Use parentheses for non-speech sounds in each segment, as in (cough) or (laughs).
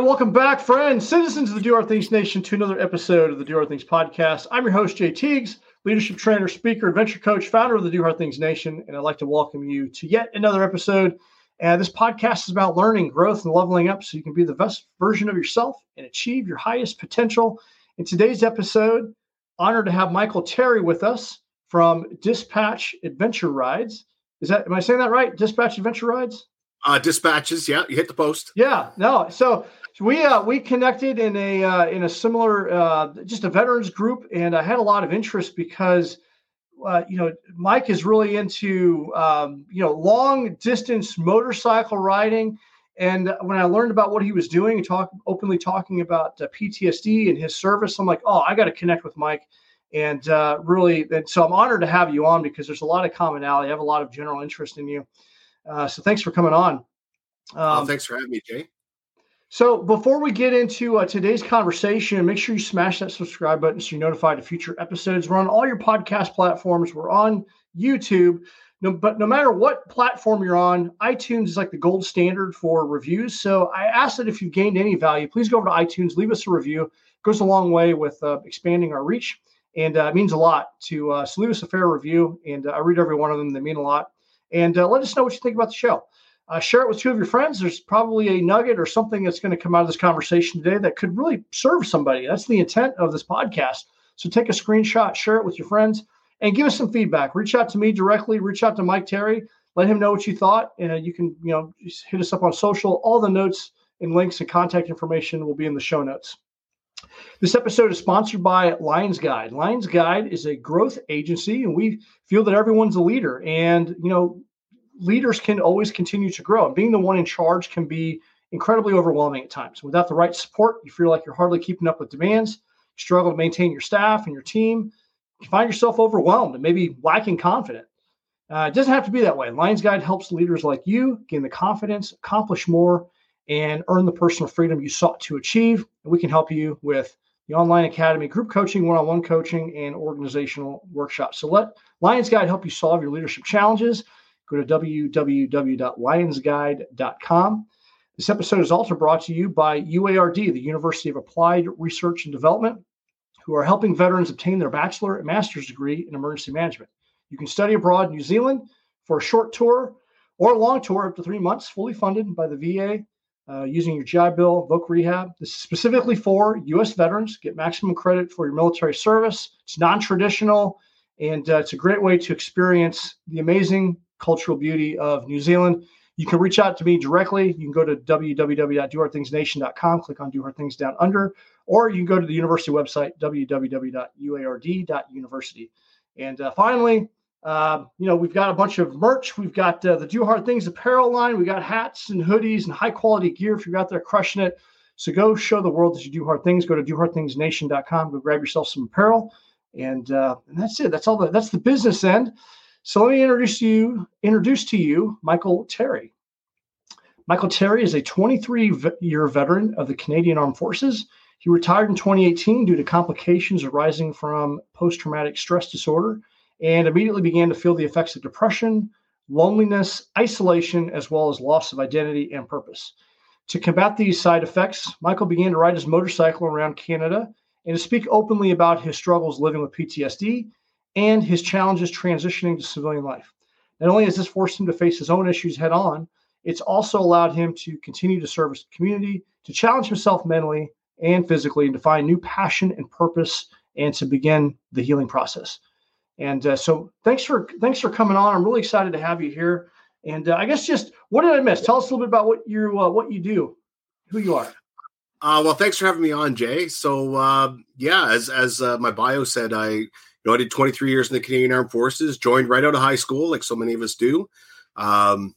Right, welcome back, friends, citizens of the Do Hard Things Nation, to another episode of the Do Hard Things podcast. I'm your host, Jay Teagues, leadership trainer, speaker, adventure coach, founder of the Do Hard Things Nation, and I'd like to welcome you to yet another episode. And this podcast is about learning, growth, and leveling up so you can be the best version of yourself and achieve your highest potential. In today's episode, honored to have Michael Terry with us from Dispatch Adventure Rides. Is that am I saying that right? Dispatch Adventure Rides? uh, dispatches. Yeah, you hit the post. Yeah, no. So we uh, we connected in a uh, in a similar uh, just a veterans group, and I had a lot of interest because uh, you know Mike is really into um, you know long distance motorcycle riding. And when I learned about what he was doing and talk openly talking about uh, PTSD and his service, I'm like, oh, I got to connect with Mike. And uh, really, and so I'm honored to have you on because there's a lot of commonality. I have a lot of general interest in you. Uh, so thanks for coming on. Um, oh, thanks for having me, Jay. So before we get into uh, today's conversation, make sure you smash that subscribe button so you're notified of future episodes. We're on all your podcast platforms. We're on YouTube. No, but no matter what platform you're on, iTunes is like the gold standard for reviews. So I ask that if you've gained any value, please go over to iTunes, leave us a review. It goes a long way with uh, expanding our reach, and uh, it means a lot to uh, so leave us a fair review. And uh, I read every one of them; they mean a lot and uh, let us know what you think about the show. Uh, share it with two of your friends. There's probably a nugget or something that's going to come out of this conversation today that could really serve somebody. That's the intent of this podcast. So take a screenshot, share it with your friends, and give us some feedback. Reach out to me directly. Reach out to Mike Terry. Let him know what you thought. And uh, you can, you know, hit us up on social. All the notes and links and contact information will be in the show notes. This episode is sponsored by Lions Guide. Lions Guide is a growth agency, and we feel that everyone's a leader. And, you know, leaders can always continue to grow. Being the one in charge can be incredibly overwhelming at times. Without the right support, you feel like you're hardly keeping up with demands, struggle to maintain your staff and your team, you find yourself overwhelmed and maybe lacking confidence. Uh, it doesn't have to be that way. Lions Guide helps leaders like you gain the confidence, accomplish more, and earn the personal freedom you sought to achieve. And we can help you with the online academy, group coaching, one on one coaching, and organizational workshops. So let Lions Guide help you solve your leadership challenges. Go to www.lionsguide.com. This episode is also brought to you by UARD, the University of Applied Research and Development, who are helping veterans obtain their bachelor and master's degree in emergency management. You can study abroad in New Zealand for a short tour or a long tour up to three months, fully funded by the VA uh, using your GI Bill, Voc Rehab. This is specifically for U.S. veterans. Get maximum credit for your military service. It's non-traditional, and uh, it's a great way to experience the amazing cultural beauty of New Zealand. You can reach out to me directly. You can go to www.dohardthingsnation.com, click on Do Hard Things down under, or you can go to the university website, www.uard.university. And uh, finally, uh, you know, we've got a bunch of merch. We've got uh, the Do Hard Things apparel line. We got hats and hoodies and high quality gear if you're out there crushing it. So go show the world that you do hard things. Go to dohardthingsnation.com. Go grab yourself some apparel, and, uh, and that's it. That's all. The, that's the business end. So let me introduce you. Introduce to you Michael Terry. Michael Terry is a 23 year veteran of the Canadian Armed Forces. He retired in 2018 due to complications arising from post traumatic stress disorder and immediately began to feel the effects of depression, loneliness, isolation, as well as loss of identity and purpose. To combat these side effects, Michael began to ride his motorcycle around Canada and to speak openly about his struggles living with PTSD and his challenges transitioning to civilian life. Not only has this forced him to face his own issues head on, it's also allowed him to continue to serve his community, to challenge himself mentally and physically, and to find new passion and purpose, and to begin the healing process. And uh, so thanks for thanks for coming on. I'm really excited to have you here. And uh, I guess just what did I miss? Tell us a little bit about what you uh, what you do, who you are. Uh, well, thanks for having me on, Jay. So, uh, yeah, as as uh, my bio said, I know I did 23 years in the Canadian Armed Forces. Joined right out of high school, like so many of us do. Um,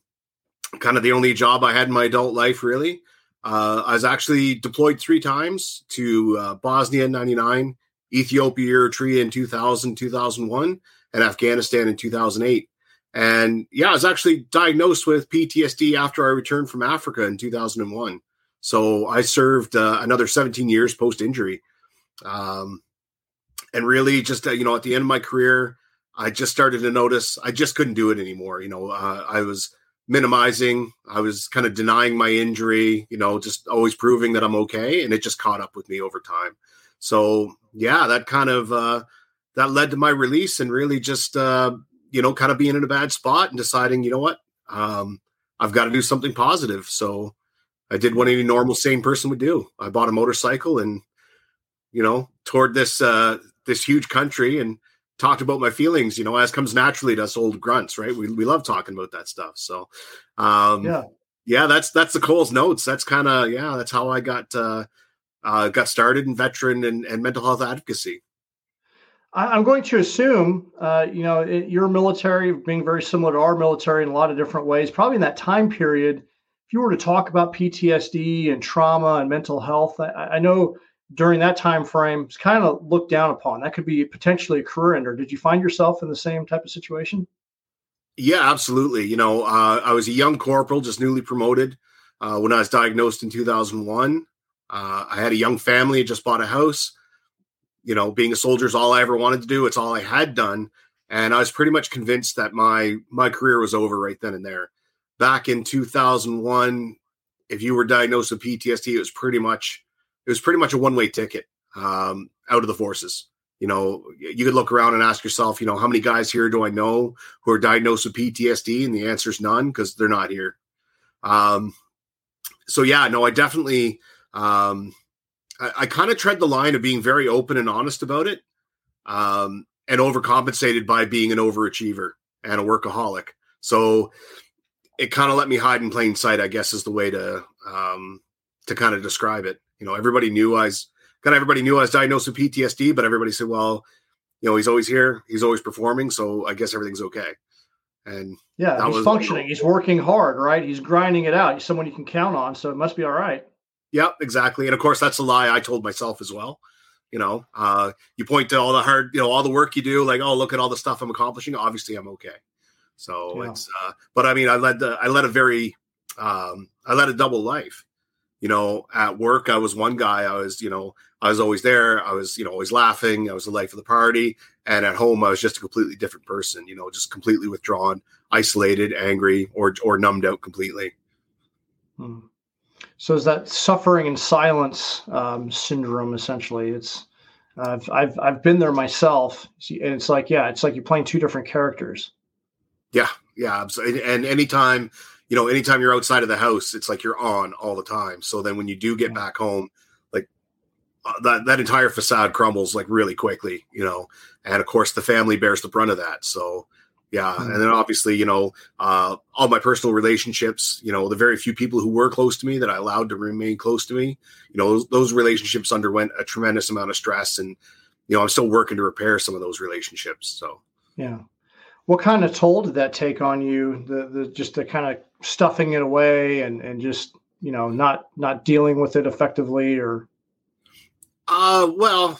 kind of the only job I had in my adult life, really. Uh, I was actually deployed three times to uh, Bosnia in '99, Ethiopia, Eritrea in 2000, 2001, and Afghanistan in 2008. And yeah, I was actually diagnosed with PTSD after I returned from Africa in 2001. So I served uh, another 17 years post injury. Um, and really, just, uh, you know, at the end of my career, I just started to notice I just couldn't do it anymore. You know, uh, I was minimizing, I was kind of denying my injury, you know, just always proving that I'm okay. And it just caught up with me over time. So, yeah, that kind of, uh, that led to my release and really just, uh, you know, kind of being in a bad spot and deciding, you know what, um, I've got to do something positive. So I did what any normal sane person would do. I bought a motorcycle and, you know, toward this uh, this huge country and talked about my feelings. You know, as comes naturally to us old grunts, right? We we love talking about that stuff. So, um, yeah, yeah, that's that's the Coles Notes. That's kind of yeah, that's how I got uh, uh, got started in veteran and, and mental health advocacy. I'm going to assume, uh, you know, it, your military being very similar to our military in a lot of different ways. Probably in that time period, if you were to talk about PTSD and trauma and mental health, I, I know during that time frame it's kind of looked down upon. That could be potentially a career ender. Did you find yourself in the same type of situation? Yeah, absolutely. You know, uh, I was a young corporal, just newly promoted uh, when I was diagnosed in 2001. Uh, I had a young family, just bought a house you know, being a soldier is all I ever wanted to do. It's all I had done. And I was pretty much convinced that my my career was over right then and there. Back in 2001, if you were diagnosed with PTSD, it was pretty much it was pretty much a one way ticket um, out of the forces. You know, you could look around and ask yourself, you know, how many guys here do I know who are diagnosed with PTSD? And the answer is none because they're not here. Um, so yeah, no, I definitely um, I, I kind of tread the line of being very open and honest about it, um, and overcompensated by being an overachiever and a workaholic. So it kind of let me hide in plain sight, I guess, is the way to um, to kind of describe it. You know, everybody knew I was kind of everybody knew I was diagnosed with PTSD, but everybody said, well, you know, he's always here, he's always performing, so I guess everything's okay. And yeah, he's functioning, he's working hard, right? He's grinding it out. He's someone you can count on, so it must be all right. Yep, exactly. And of course, that's a lie I told myself as well. You know, uh, you point to all the hard, you know, all the work you do, like, oh, look at all the stuff I'm accomplishing. Obviously, I'm okay. So yeah. it's, uh, but I mean, I led the, I led a very, um, I led a double life. You know, at work, I was one guy. I was, you know, I was always there. I was, you know, always laughing. I was the life of the party. And at home, I was just a completely different person. You know, just completely withdrawn, isolated, angry, or or numbed out completely. Hmm. So is that suffering in silence um, syndrome essentially? It's I've, I've I've been there myself, and it's like yeah, it's like you're playing two different characters. Yeah, yeah, absolutely. And anytime you know, anytime you're outside of the house, it's like you're on all the time. So then when you do get back home, like uh, that that entire facade crumbles like really quickly, you know. And of course, the family bears the brunt of that. So yeah, and then obviously, you know, uh, all my personal relationships, you know, the very few people who were close to me that I allowed to remain close to me, you know, those, those relationships underwent a tremendous amount of stress, and you know, I'm still working to repair some of those relationships. So, yeah, what kind of toll did that take on you? The the just the kind of stuffing it away and and just you know not not dealing with it effectively, or uh, well,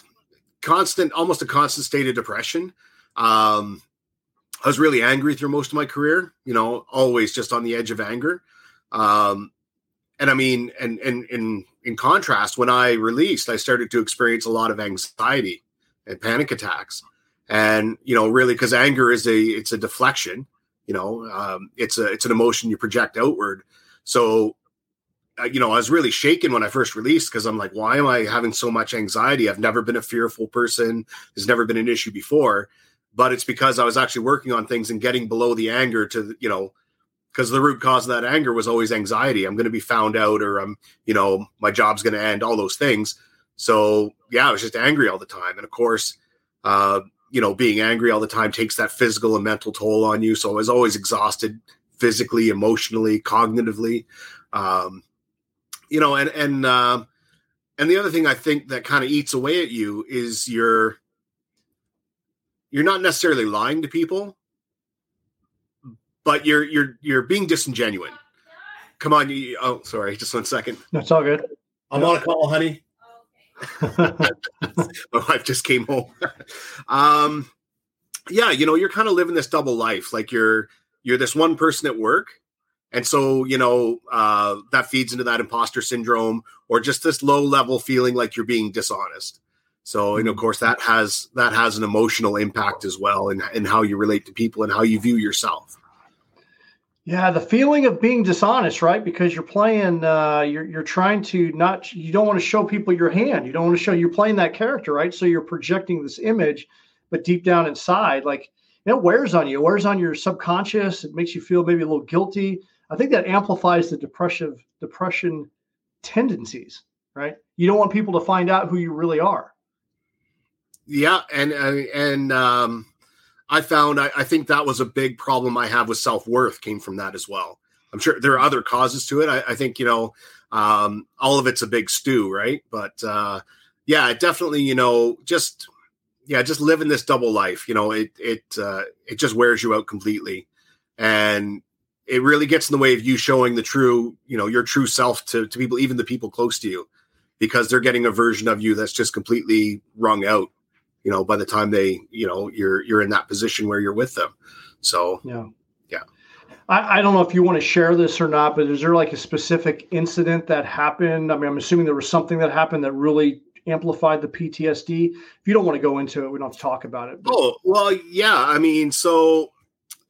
constant, almost a constant state of depression. Um, I was really angry through most of my career, you know, always just on the edge of anger. Um, and I mean, and and in in contrast, when I released, I started to experience a lot of anxiety and panic attacks, and you know, really because anger is a it's a deflection, you know, um, it's a it's an emotion you project outward. So, uh, you know, I was really shaken when I first released because I'm like, why am I having so much anxiety? I've never been a fearful person. There's never been an issue before but it's because I was actually working on things and getting below the anger to, you know, because the root cause of that anger was always anxiety. I'm going to be found out or I'm, you know, my job's going to end, all those things. So yeah, I was just angry all the time. And of course, uh, you know, being angry all the time takes that physical and mental toll on you. So I was always exhausted physically, emotionally, cognitively. Um, you know, and, and, uh, and the other thing I think that kind of eats away at you is you're you're not necessarily lying to people, but you're you're you're being disingenuous. Come on, you, oh sorry, just one second. That's all good. I'm yep. on a call, honey. (laughs) My wife just came home. um, yeah, you know, you're kind of living this double life. Like you're you're this one person at work, and so you know uh, that feeds into that imposter syndrome, or just this low level feeling like you're being dishonest. So, and of mm-hmm. course, that has that has an emotional impact as well, in in how you relate to people and how you view yourself. Yeah, the feeling of being dishonest, right? Because you're playing, uh, you're you're trying to not, you don't want to show people your hand. You don't want to show you're playing that character, right? So you're projecting this image, but deep down inside, like it wears on you. It wears on your subconscious. It makes you feel maybe a little guilty. I think that amplifies the depressive depression tendencies, right? You don't want people to find out who you really are. Yeah, and and, and um I found I, I, think that was a big problem I have with self worth came from that as well. I'm sure there are other causes to it. I, I think you know um, all of it's a big stew, right? But uh, yeah, definitely you know just yeah just living this double life. You know it it uh, it just wears you out completely, and it really gets in the way of you showing the true you know your true self to to people, even the people close to you, because they're getting a version of you that's just completely wrung out you know by the time they you know you're you're in that position where you're with them. So yeah. yeah. I, I don't know if you want to share this or not but is there like a specific incident that happened? I mean i'm assuming there was something that happened that really amplified the ptsd if you don't want to go into it we don't have to talk about it but. oh well yeah i mean so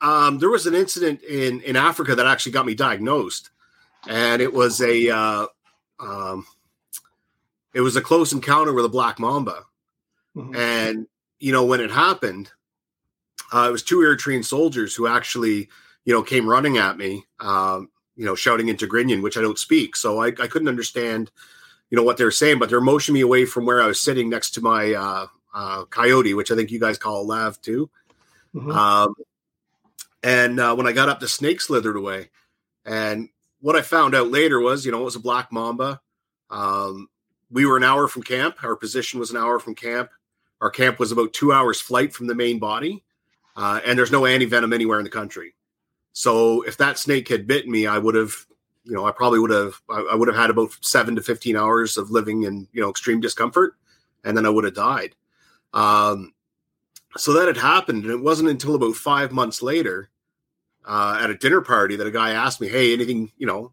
um, there was an incident in in africa that actually got me diagnosed and it was a uh, um, it was a close encounter with a black mamba Mm-hmm. And you know, when it happened, uh, it was two Eritrean soldiers who actually, you know, came running at me, um, you know, shouting into Tigrinya, which I don't speak, so I, I couldn't understand, you know, what they were saying. But they're motioning me away from where I was sitting next to my uh, uh, coyote, which I think you guys call a lav too. Mm-hmm. Um, and uh, when I got up, the snake slithered away. And what I found out later was, you know, it was a black mamba. Um, we were an hour from camp. Our position was an hour from camp. Our camp was about two hours flight from the main body, uh, and there's no anti venom anywhere in the country. So if that snake had bitten me, I would have, you know, I probably would have, I, would have had about seven to fifteen hours of living in, you know, extreme discomfort, and then I would have died. Um, so that had happened, and it wasn't until about five months later, uh, at a dinner party, that a guy asked me, "Hey, anything, you know,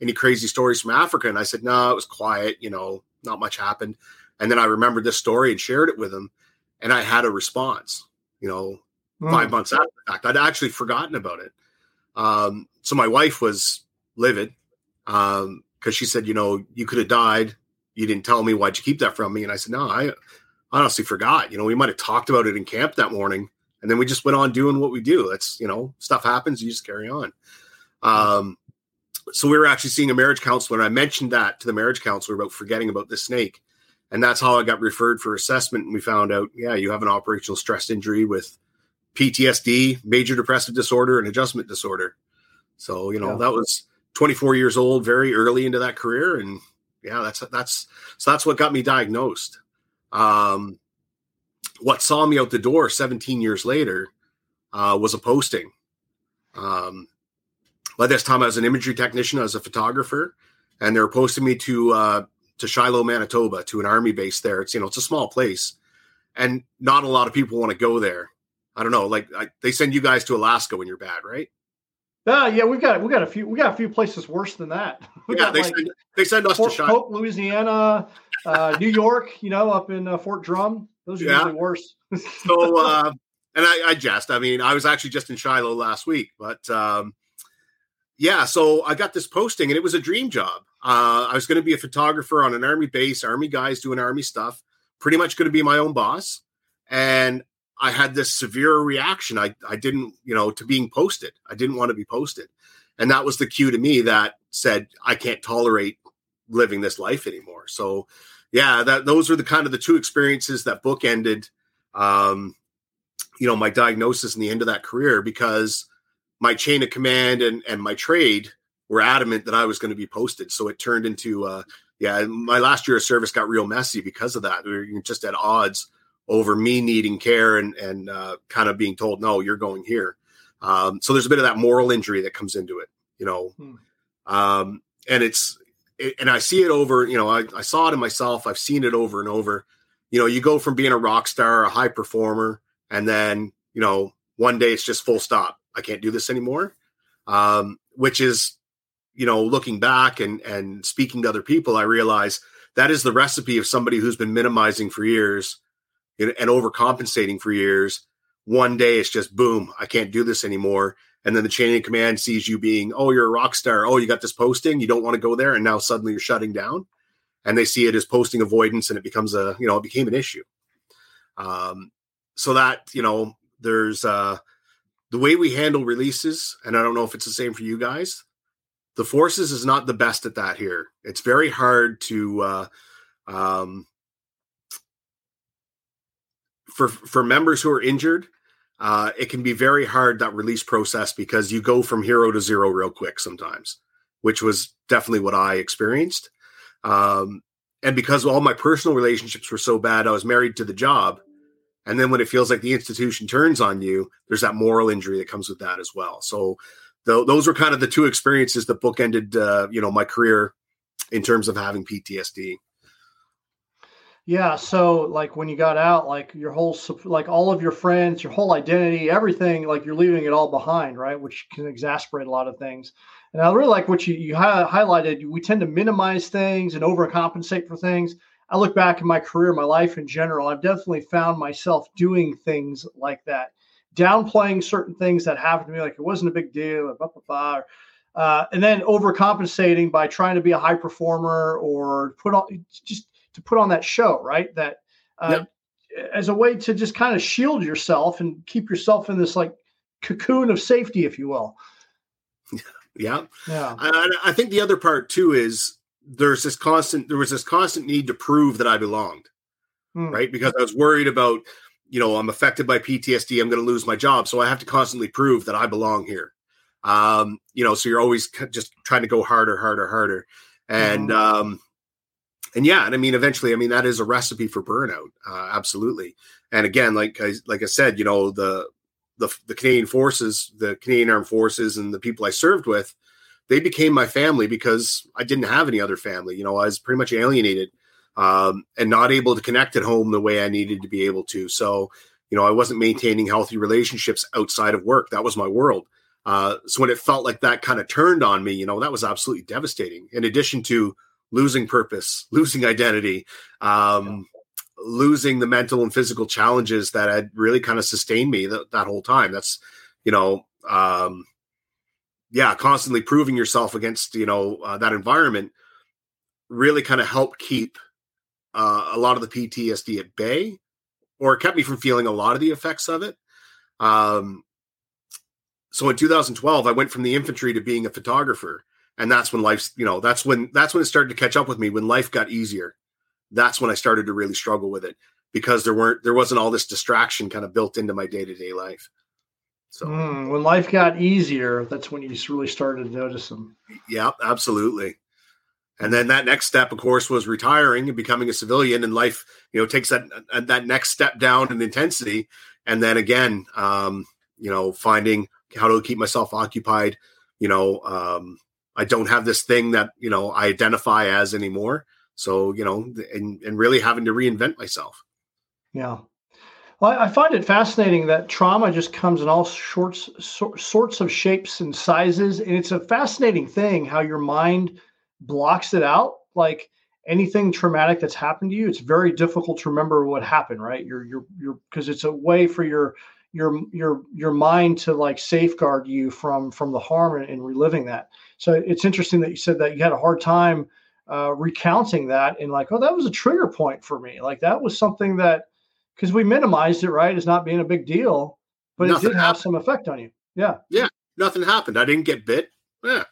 any crazy stories from Africa?" And I said, "No, it was quiet. You know, not much happened." And then I remembered this story and shared it with him, and I had a response. You know, mm. five months after the fact, I'd actually forgotten about it. Um, so my wife was livid because um, she said, "You know, you could have died. You didn't tell me. Why'd you keep that from me?" And I said, "No, I honestly forgot. You know, we might have talked about it in camp that morning, and then we just went on doing what we do. That's you know, stuff happens. You just carry on." Um, so we were actually seeing a marriage counselor, and I mentioned that to the marriage counselor about forgetting about the snake and that's how I got referred for assessment. And we found out, yeah, you have an operational stress injury with PTSD, major depressive disorder, and adjustment disorder. So you know yeah. that was 24 years old, very early into that career, and yeah, that's that's so that's what got me diagnosed. Um, what saw me out the door 17 years later uh, was a posting. Um, by this time, I was an imagery technician, I was a photographer, and they were posting me to uh, to Shilo, Manitoba, to an army base there. It's you know it's a small place, and not a lot of people want to go there. I don't know, like I, they send you guys to Alaska when you're bad, right? Uh, yeah, we've got we got a few we got a few places worse than that. (laughs) We yeah, they, like send, they send us Fort to Shilo, Polk, Louisiana, uh, New York. You know, up in uh, Fort Drum. Those are yeah. usually worse. (laughs) so, uh, and I, I jest. I mean, I was actually just in Shilo last week, but um, yeah, so I got this posting, and it was a dream job. Uh, I was going to be a photographer on an army base, army guys doing army stuff, pretty much going to be my own boss. And I had this severe reaction. I, I didn't, you know, to being posted. I didn't want to be posted. And that was the cue to me that said, I can't tolerate living this life anymore. So, yeah, that those are the kind of the two experiences that bookended, um, you know, my diagnosis and the end of that career because my chain of command and, and my trade were adamant that I was going to be posted. So it turned into, uh, yeah, my last year of service got real messy because of that. We were just at odds over me needing care and and uh, kind of being told, no, you're going here. Um, so there's a bit of that moral injury that comes into it, you know. Hmm. Um, and it's it, and I see it over, you know, I, I saw it in myself. I've seen it over and over. You know, you go from being a rock star, a high performer, and then you know one day it's just full stop. I can't do this anymore. Um, which is, you know, looking back and and speaking to other people, I realize that is the recipe of somebody who's been minimizing for years and, overcompensating for years. One day it's just boom, I can't do this anymore. And then the chain of command sees you being, oh, you're a rock star. Oh, you got this posting. You don't want to go there. And now suddenly you're shutting down. And they see it as posting avoidance and it becomes a, you know, it became an issue. Um, so that, you know, there's uh the way we handle releases, and I don't know if it's the same for you guys. The forces is not the best at that here. It's very hard to uh um for for members who are injured, uh, it can be very hard that release process because you go from hero to zero real quick sometimes, which was definitely what I experienced. Um, and because all my personal relationships were so bad, I was married to the job. And then when it feels like the institution turns on you, there's that moral injury that comes with that as well. So th- those were kind of the two experiences that bookended, uh, you know, my career in terms of having PTSD. Yeah. So like when you got out, like your whole, like all of your friends, your whole identity, everything, like you're leaving it all behind, right? Which can exasperate a lot of things. And I really like what you, you highlighted. We tend to minimize things and overcompensate for things. I look back in my career, my life in general, I've definitely found myself doing things like that, downplaying certain things that happened to me, like it wasn't a big deal, blah, blah, blah, uh, and then overcompensating by trying to be a high performer or put on just to put on that show, right? That uh, yep. as a way to just kind of shield yourself and keep yourself in this like cocoon of safety, if you will. (laughs) Yeah, yeah. I, I think the other part too is there's this constant there was this constant need to prove that I belonged, hmm. right? Because I was worried about you know I'm affected by PTSD, I'm going to lose my job, so I have to constantly prove that I belong here. Um, you know, so you're always just trying to go harder, harder, harder, and mm-hmm. um, and yeah, and I mean, eventually, I mean, that is a recipe for burnout, uh, absolutely. And again, like I like I said, you know, the the the Canadian forces, the Canadian Armed Forces, and the people I served with, they became my family because I didn't have any other family. You know, I was pretty much alienated um, and not able to connect at home the way I needed to be able to. So, you know, I wasn't maintaining healthy relationships outside of work. That was my world. Uh, so when it felt like that kind of turned on me, you know, that was absolutely devastating. In addition to losing purpose, (laughs) losing identity, um, losing the mental and physical challenges that had really kind of sustained me that, that whole time. That's, you know, um, yeah, constantly proving yourself against, you know, uh, that environment really kind of helped keep uh, a lot of the PTSD at bay or it kept me from feeling a lot of the effects of it. Um, so in 2012, I went from the infantry to being a photographer and that's when life's you know that's when that's when it started to catch up with me. When life got easier that's when i started to really struggle with it because there weren't there wasn't all this distraction kind of built into my day-to-day life. So mm, when life got easier that's when you really started to notice them yeah absolutely and then that next step of course was retiring and becoming a civilian and life you know takes that that next step down in intensity and then again um you know finding how to keep myself occupied you know um I don't have this thing that you know I identify as anymore. So you know, and and really having to reinvent myself. Yeah. Well, I find it fascinating that trauma just comes in all sorts sorts of shapes and sizes, and it's a fascinating thing how your mind blocks it out. Like anything traumatic that's happened to you, it's very difficult to remember what happened. Right? You're you're you're because it's a way for your your your your mind to like safeguard you from from the harm and, and reliving that. So it's interesting that you said that you had a hard time uh, recounting that and like, oh, that was a trigger point for me. Like that was something that because we minimized it, right, as not being a big deal, but nothing it did happened. have some effect on you. Yeah. Yeah. Nothing happened. I didn't get bit. Yeah.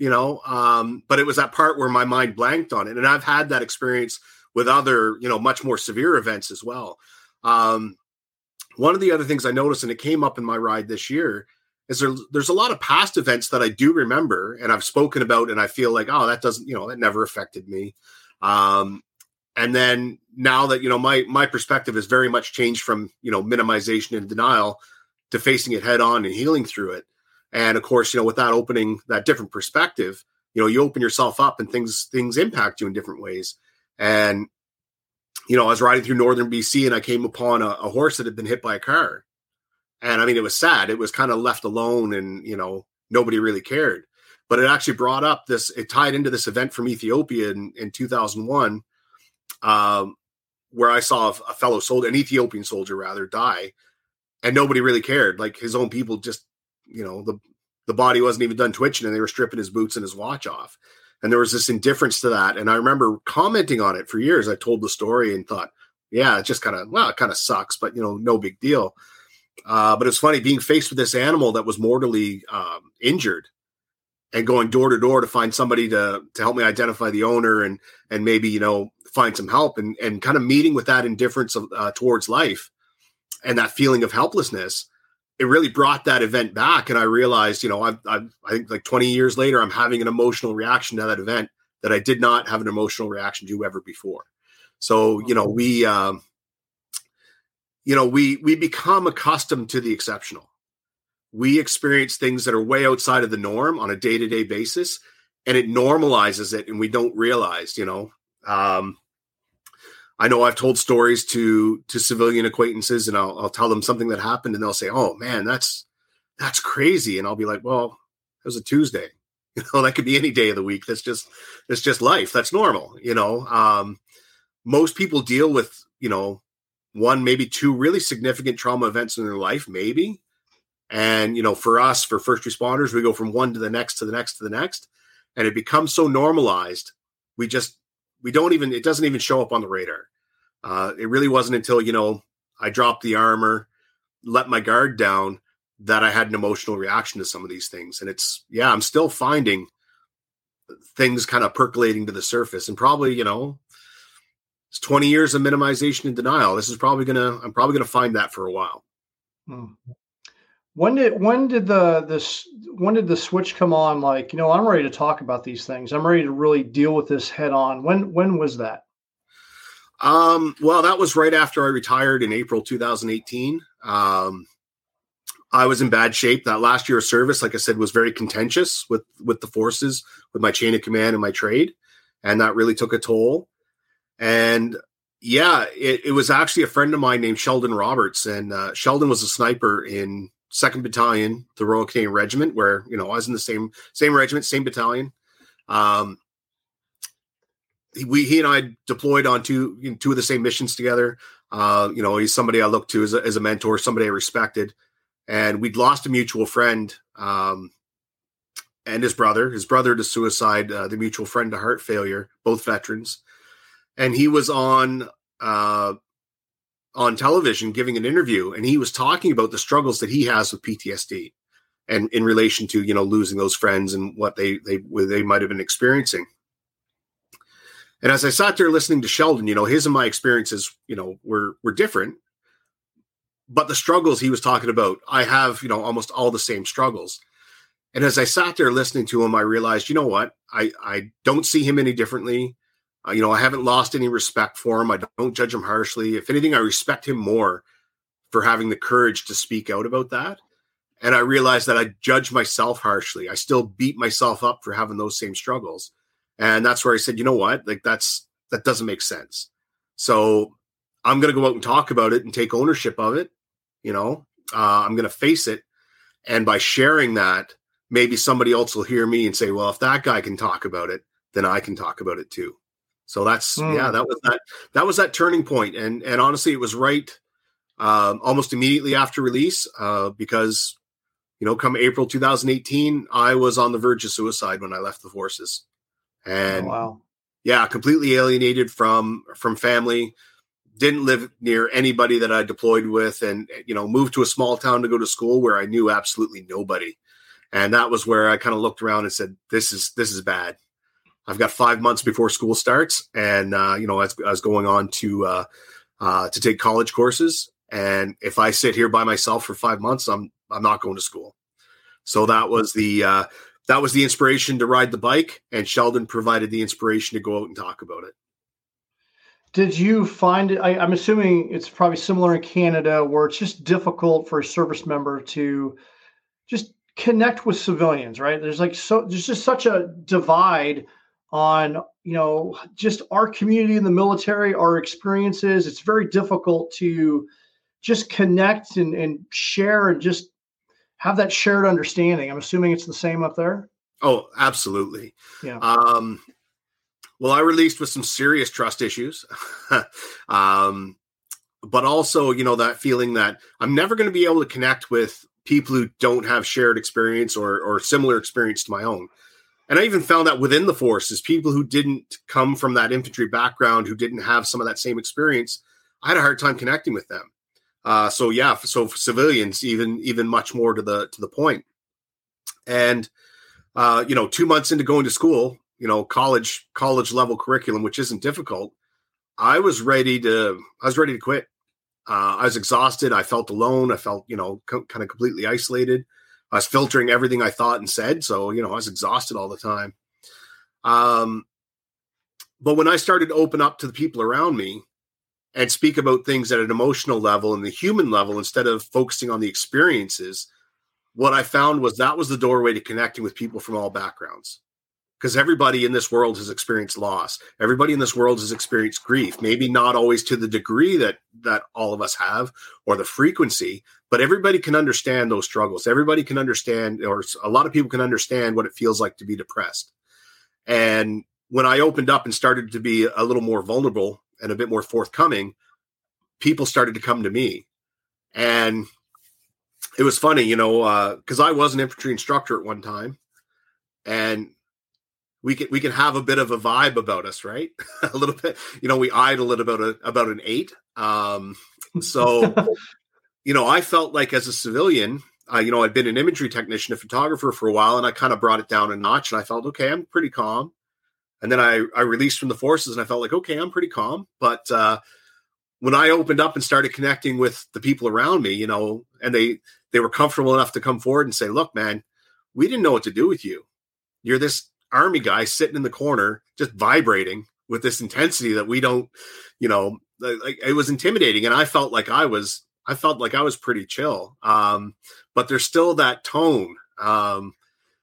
You know, um, but it was that part where my mind blanked on it. And I've had that experience with other, you know, much more severe events as well. Um, one of the other things I noticed, and it came up in my ride this year, is there there's a lot of past events that I do remember and I've spoken about and I feel like oh that doesn't you know that never affected me Um, and then now that you know my my perspective has very much changed from you know minimization and denial to facing it head on and healing through it. And of course, you know, without opening that different perspective, you know, you open yourself up and things things impact you in different ways. And you know, I was riding through northern BC and I came upon a, a horse that had been hit by a car. And I mean, it was sad. It was kind of left alone and, you know, nobody really cared. But it actually brought up this, it tied into this event from Ethiopia in, in 2001, um, where I saw a, a fellow soldier, an Ethiopian soldier rather, die. And nobody really cared. Like his own people just, you know, the, the body wasn't even done twitching and they were stripping his boots and his watch off. And there was this indifference to that. And I remember commenting on it for years. I told the story and thought, yeah, it just kind of, well, it kind of sucks, but, you know, no big deal. Uh, but it's funny being faced with this animal that was mortally um, injured and going door to door to find somebody to to help me identify the owner and and maybe you know find some help and and kind of meeting with that indifference of, uh, towards life and that feeling of helplessness it really brought that event back and i realized you know I've, I've i think like 20 years later i'm having an emotional reaction to that event that i did not have an emotional reaction to ever before. So you know we um you know we we become accustomed to the exceptional. We experience things that are way outside of the norm on a day-to-day basis and it normalizes it and we don't realize you know um i know i've told stories to to civilian acquaintances and I'll, I'll tell them something that happened and they'll say oh man that's that's crazy and i'll be like well it was a tuesday (laughs) you know that could be any day of the week that's just that's just life that's normal you know um most people deal with you know one, maybe two really significant trauma events in their life, maybe. And, you know, for us, for first responders, we go from one to the next to the next to the next. And it becomes so normalized. We just, we don't even, it doesn't even show up on the radar. Uh, it really wasn't until, you know, I dropped the armor, let my guard down, that I had an emotional reaction to some of these things. And it's, yeah, I'm still finding things kind of percolating to the surface. And probably, you know, it's 20 years of minimization and denial. This is probably gonna I'm probably gonna find that for a while. Hmm. When did when did the this when did the switch come on? Like, you know, I'm ready to talk about these things. I'm ready to really deal with this head on. When when was that? Um, well, that was right after I retired in April 2018. Um, I was in bad shape. That last year of service, like I said, was very contentious with with the forces, with my chain of command and my trade, and that really took a toll. And yeah, it, it, was actually a friend of mine named Sheldon Roberts, and uh, Sheldon was a sniper in Second Battalion, the Royal Canadian Regiment, where you know I was in the same same regiment, same battalion. Um, we he and I deployed on two you know, two of the same missions together. Uh, you know, he's somebody I looked to as a, as a mentor, somebody I respected, and we'd lost a mutual friend. Um, and his brother, his brother to suicide, uh, the mutual friend to heart failure, both veterans and he was on uh, on television giving an interview, and he was talking about the struggles that he has with PTSD, and in relation to you know losing those friends and what they they they might have been experiencing. And as I sat there listening to Sheldon, you know, his and my experiences, you know, were were different, but the struggles he was talking about, I have, you know, almost all the same struggles. And as I sat there listening to him, I realized, you know what, I I don't see him any differently. Uh, you know, I haven't lost any respect for him. I don't judge him harshly. If anything, I respect him more for having the courage to speak out about that. And I realized that I judge myself harshly. I still beat myself up for having those same struggles. And that's where I said, you know what? Like that's that doesn't make sense. So I'm going to go out and talk about it and take ownership of it. You know, uh, I'm going to face it. And by sharing that, maybe somebody else will hear me and say, well, if that guy can talk about it, then I can talk about it too. So that's mm. yeah, that was that that was that turning point, and and honestly, it was right um, almost immediately after release uh, because you know, come April 2018, I was on the verge of suicide when I left the forces, oh, and oh, wow, yeah, completely alienated from from family. Didn't live near anybody that I deployed with, and you know, moved to a small town to go to school where I knew absolutely nobody, and that was where I kind of looked around and said, "This is this is bad." I've got five months before school starts, and uh, you know, I was, going on to uh, uh, to take college courses. And if I sit here by myself for five months, I'm I'm not going to school. So that was the uh, that was the inspiration to ride the bike, and Sheldon provided the inspiration to go out and talk about it. Did you find it? I, I'm assuming it's probably similar in Canada, where it's just difficult for a service member to just connect with civilians, right? There's like so there's just such a divide on you know just our community in the military, our experiences. It's very difficult to just connect and, and share and just have that shared understanding. I'm assuming it's the same up there. Oh, absolutely. Yeah. Um, well, I released with some serious trust issues. (laughs) um, but also, you know, that feeling that I'm never going to be able to connect with people who don't have shared experience or, or similar experience to my own. And I even found that within the forces, people who didn't come from that infantry background, who didn't have some of that same experience, I had a hard time connecting with them. Uh, so yeah, so for civilians, even even much more to the to the point. And uh, you know, two months into going to school, you know, college college level curriculum, which isn't difficult, I was ready to I was ready to quit. Uh, I was exhausted. I felt alone. I felt you know co- kind of completely isolated. I was filtering everything I thought and said, so you know I was exhausted all the time. Um, but when I started to open up to the people around me, and speak about things at an emotional level and the human level instead of focusing on the experiences, what I found was that was the doorway to connecting with people from all backgrounds. Because everybody in this world has experienced loss. Everybody in this world has experienced grief. Maybe not always to the degree that that all of us have, or the frequency, but everybody can understand those struggles. Everybody can understand, or a lot of people can understand what it feels like to be depressed. And when I opened up and started to be a little more vulnerable and a bit more forthcoming, people started to come to me. And it was funny, you know, because uh, I was an infantry instructor at one time, and we can we can have a bit of a vibe about us, right? (laughs) a little bit, you know, we eyed a little about a about an eight. Um, so, (laughs) you know, I felt like as a civilian, uh, you know, I'd been an imagery technician, a photographer for a while, and I kind of brought it down a notch, and I felt okay, I'm pretty calm. And then I, I released from the forces and I felt like, okay, I'm pretty calm. But uh, when I opened up and started connecting with the people around me, you know, and they they were comfortable enough to come forward and say, look, man, we didn't know what to do with you. You're this army guy sitting in the corner, just vibrating with this intensity that we don't, you know, like it was intimidating. And I felt like I was, I felt like I was pretty chill. Um, but there's still that tone. Um,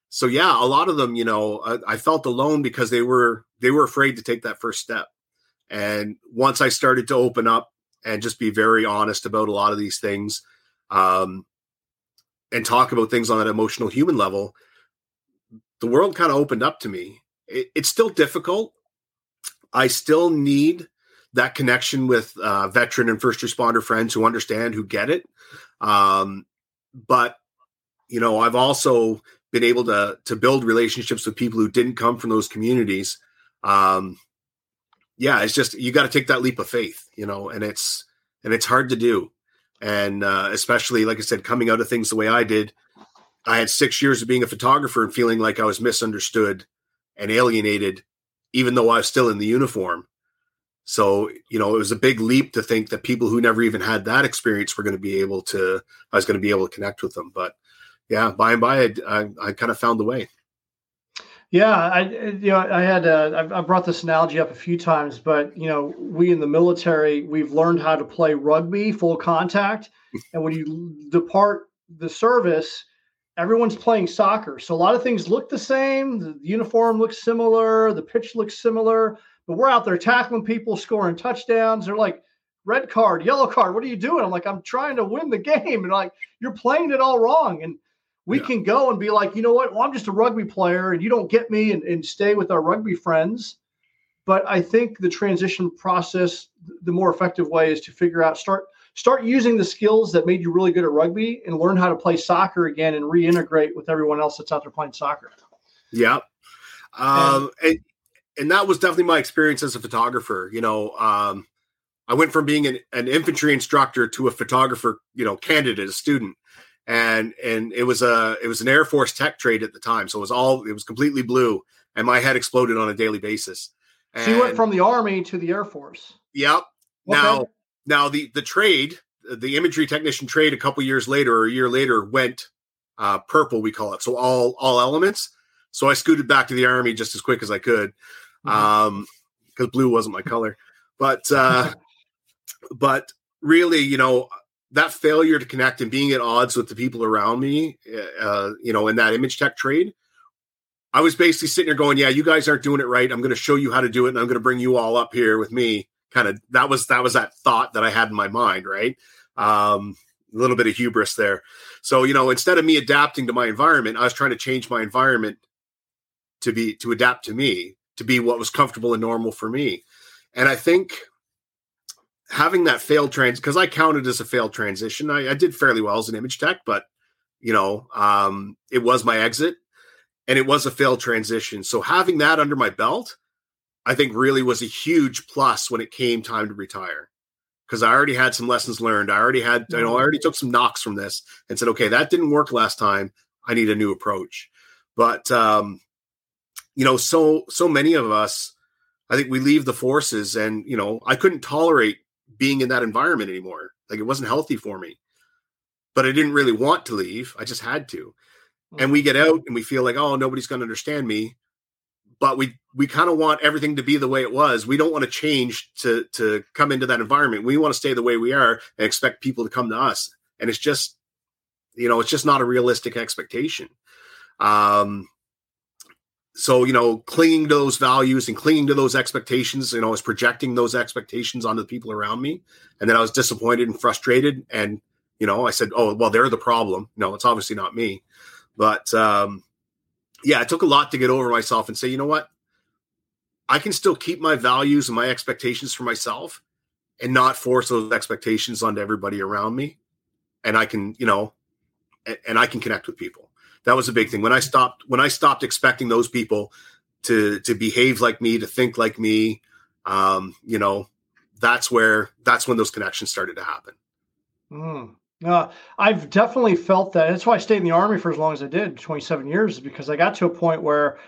so yeah, a lot of them, you know, I, I, felt alone because they were they were afraid to take that first step. And once I started to open up and just be very honest about a lot of these things, um, and talk about things on an emotional human level, the world kind of opened up to me. It, it's still difficult. I still need that connection with uh, veteran and first responder friends who understand, who get it. Um, but you know, I've also been able to to build relationships with people who didn't come from those communities um yeah it's just you got to take that leap of faith you know and it's and it's hard to do and uh, especially like i said coming out of things the way i did i had six years of being a photographer and feeling like i was misunderstood and alienated even though i was still in the uniform. So you know it was a big leap to think that people who never even had that experience were going to be able to i was going to be able to connect with them. But yeah, by and by, I, I, I kind of found the way. Yeah, I you know I had uh, I brought this analogy up a few times, but you know we in the military we've learned how to play rugby full contact, (laughs) and when you depart the service, everyone's playing soccer. So a lot of things look the same. The uniform looks similar, the pitch looks similar, but we're out there tackling people, scoring touchdowns. They're like, red card, yellow card. What are you doing? I'm like, I'm trying to win the (laughs) game, and like you're playing it all wrong, and we yeah. can go and be like, you know what? Well, I'm just a rugby player and you don't get me and, and stay with our rugby friends. But I think the transition process, the more effective way is to figure out, start start using the skills that made you really good at rugby and learn how to play soccer again and reintegrate with everyone else that's out there playing soccer. Yeah. Um, and, and, and that was definitely my experience as a photographer. You know, um, I went from being an, an infantry instructor to a photographer, you know, candidate, a student and and it was a it was an Air Force tech trade at the time, so it was all it was completely blue, and my head exploded on a daily basis. And, so you went from the Army to the Air Force. Yep. Okay. Now now the the trade, the imagery technician trade, a couple years later or a year later went uh, purple. We call it so all all elements. So I scooted back to the Army just as quick as I could, mm-hmm. um, because blue wasn't my color. but uh, (laughs) but really, you know, that failure to connect and being at odds with the people around me, uh, you know, in that image tech trade, I was basically sitting there going, "Yeah, you guys aren't doing it right. I'm going to show you how to do it, and I'm going to bring you all up here with me." Kind of that was that was that thought that I had in my mind, right? Um, a little bit of hubris there. So you know, instead of me adapting to my environment, I was trying to change my environment to be to adapt to me, to be what was comfortable and normal for me. And I think having that failed trans because I counted as a failed transition. I, I, did fairly well as an image tech, but you know, um, it was my exit and it was a failed transition. So having that under my belt, I think really was a huge plus when it came time to retire. Because I already had some lessons learned. I already had, you know, I already took some knocks from this and said, okay, that didn't work last time. I need a new approach. But um, you know, so so many of us, I think we leave the forces, and you know, I couldn't tolerate being in that environment anymore. Like it wasn't healthy for me. But I didn't really want to leave. I just had to. And we get out and we feel like, oh, nobody's going to understand me. But we we kind of want everything to be the way it was. We don't want to change to to come into that environment. We want to stay the way we are and expect people to come to us. And it's just, you know, it's just not a realistic expectation. Um, so you know clinging to those values and clinging to those expectations you know i was projecting those expectations onto the people around me and then i was disappointed and frustrated and you know i said oh well they're the problem no it's obviously not me but um yeah it took a lot to get over myself and say you know what? I can still keep my values and my expectations for myself and not force those expectations onto everybody around me. And i can you know and, and i can connect with people. That was a big thing. When i stopped when i stopped expecting those people to to behave like me to think like me um you know that's where that's when those connections started to happen. Mm. Uh, i've definitely felt that that's why i stayed in the army for as long as i did 27 years because i got to a point where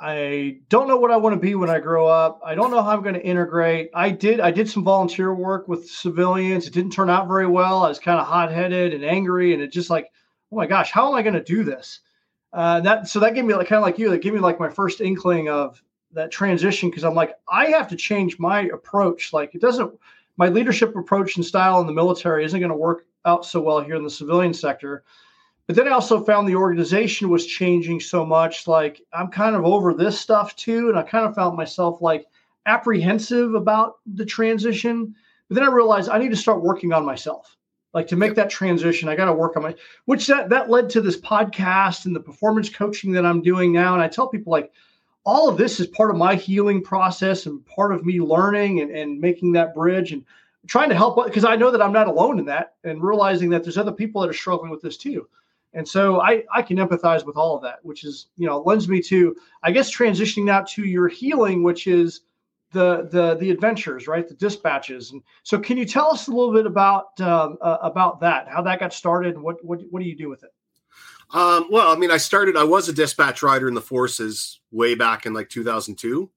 i don't know what i want to be when i grow up i don't know how i'm going to integrate i did i did some volunteer work with civilians it didn't turn out very well i was kind of hot-headed and angry and it just like oh my gosh, how am I going to do this? Uh, that so that gave me like kind of like you, that gave me like my first inkling of that transition because I'm like, I have to change my approach. Like it doesn't, my leadership approach and style in the military isn't going to work out so well here in the civilian sector. But then I also found the organization was changing so much. Like I'm kind of over this stuff too, and I kind of found myself like apprehensive about the transition. But then I realized I need to start working on myself like to make that transition i got to work on my which that that led to this podcast and the performance coaching that i'm doing now and i tell people like all of this is part of my healing process and part of me learning and, and making that bridge and trying to help because i know that i'm not alone in that and realizing that there's other people that are struggling with this too and so i i can empathize with all of that which is you know lends me to i guess transitioning now to your healing which is the the the adventures, right? The dispatches. And so, can you tell us a little bit about um, uh, about that? How that got started? What what what do you do with it? Um, well, I mean, I started. I was a dispatch rider in the forces way back in like 2002.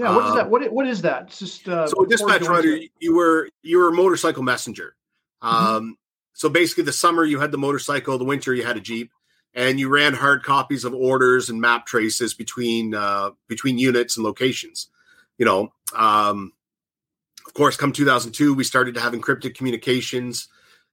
Yeah, what is that? Um, what what is that? It's just uh, so dispatch rider. You were you were a motorcycle messenger. Mm-hmm. Um, mm-hmm. So basically, the summer you had the motorcycle, the winter you had a jeep, and you ran hard copies of orders and map traces between uh, between units and locations you know, um, of course, come 2002, we started to have encrypted communications.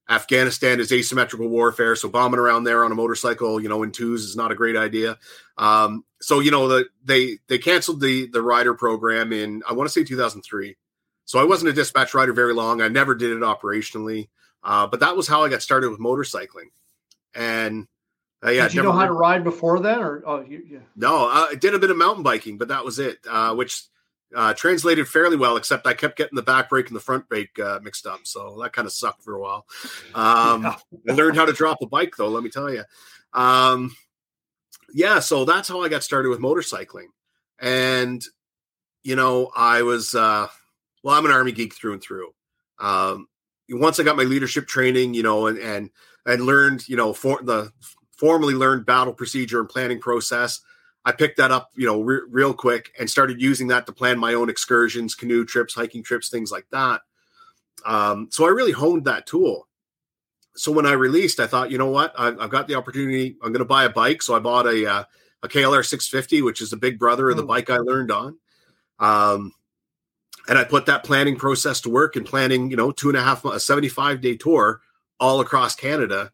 Afghanistan is asymmetrical warfare, so bombing around there on a motorcycle, you know, in twos is not a great idea. Um, so you know, the, they they canceled the the rider program in I want to say 2003. So I wasn't a dispatch rider very long. I never did it operationally, uh, but that was how I got started with motorcycling. And uh, yeah, did you know how to ride before then, or oh, you, yeah. no? I did a bit of mountain biking, but that was it. Uh, which uh, translated fairly well, except I kept getting the back brake and the front brake uh, mixed up. So that kind of sucked for a while. Um, yeah. I learned how to drop a bike, though, let me tell you. Um, yeah, so that's how I got started with motorcycling. And, you know, I was, uh, well, I'm an Army geek through and through. Um, once I got my leadership training, you know, and, and, and learned, you know, for the formally learned battle procedure and planning process, I picked that up, you know, re- real quick and started using that to plan my own excursions, canoe trips, hiking trips, things like that. Um, so I really honed that tool. So when I released, I thought, you know what, I've, I've got the opportunity. I'm going to buy a bike. So I bought a uh, a KLR 650, which is the big brother of the mm. bike I learned on. Um, and I put that planning process to work and planning, you know, two and a half, a 75 day tour all across Canada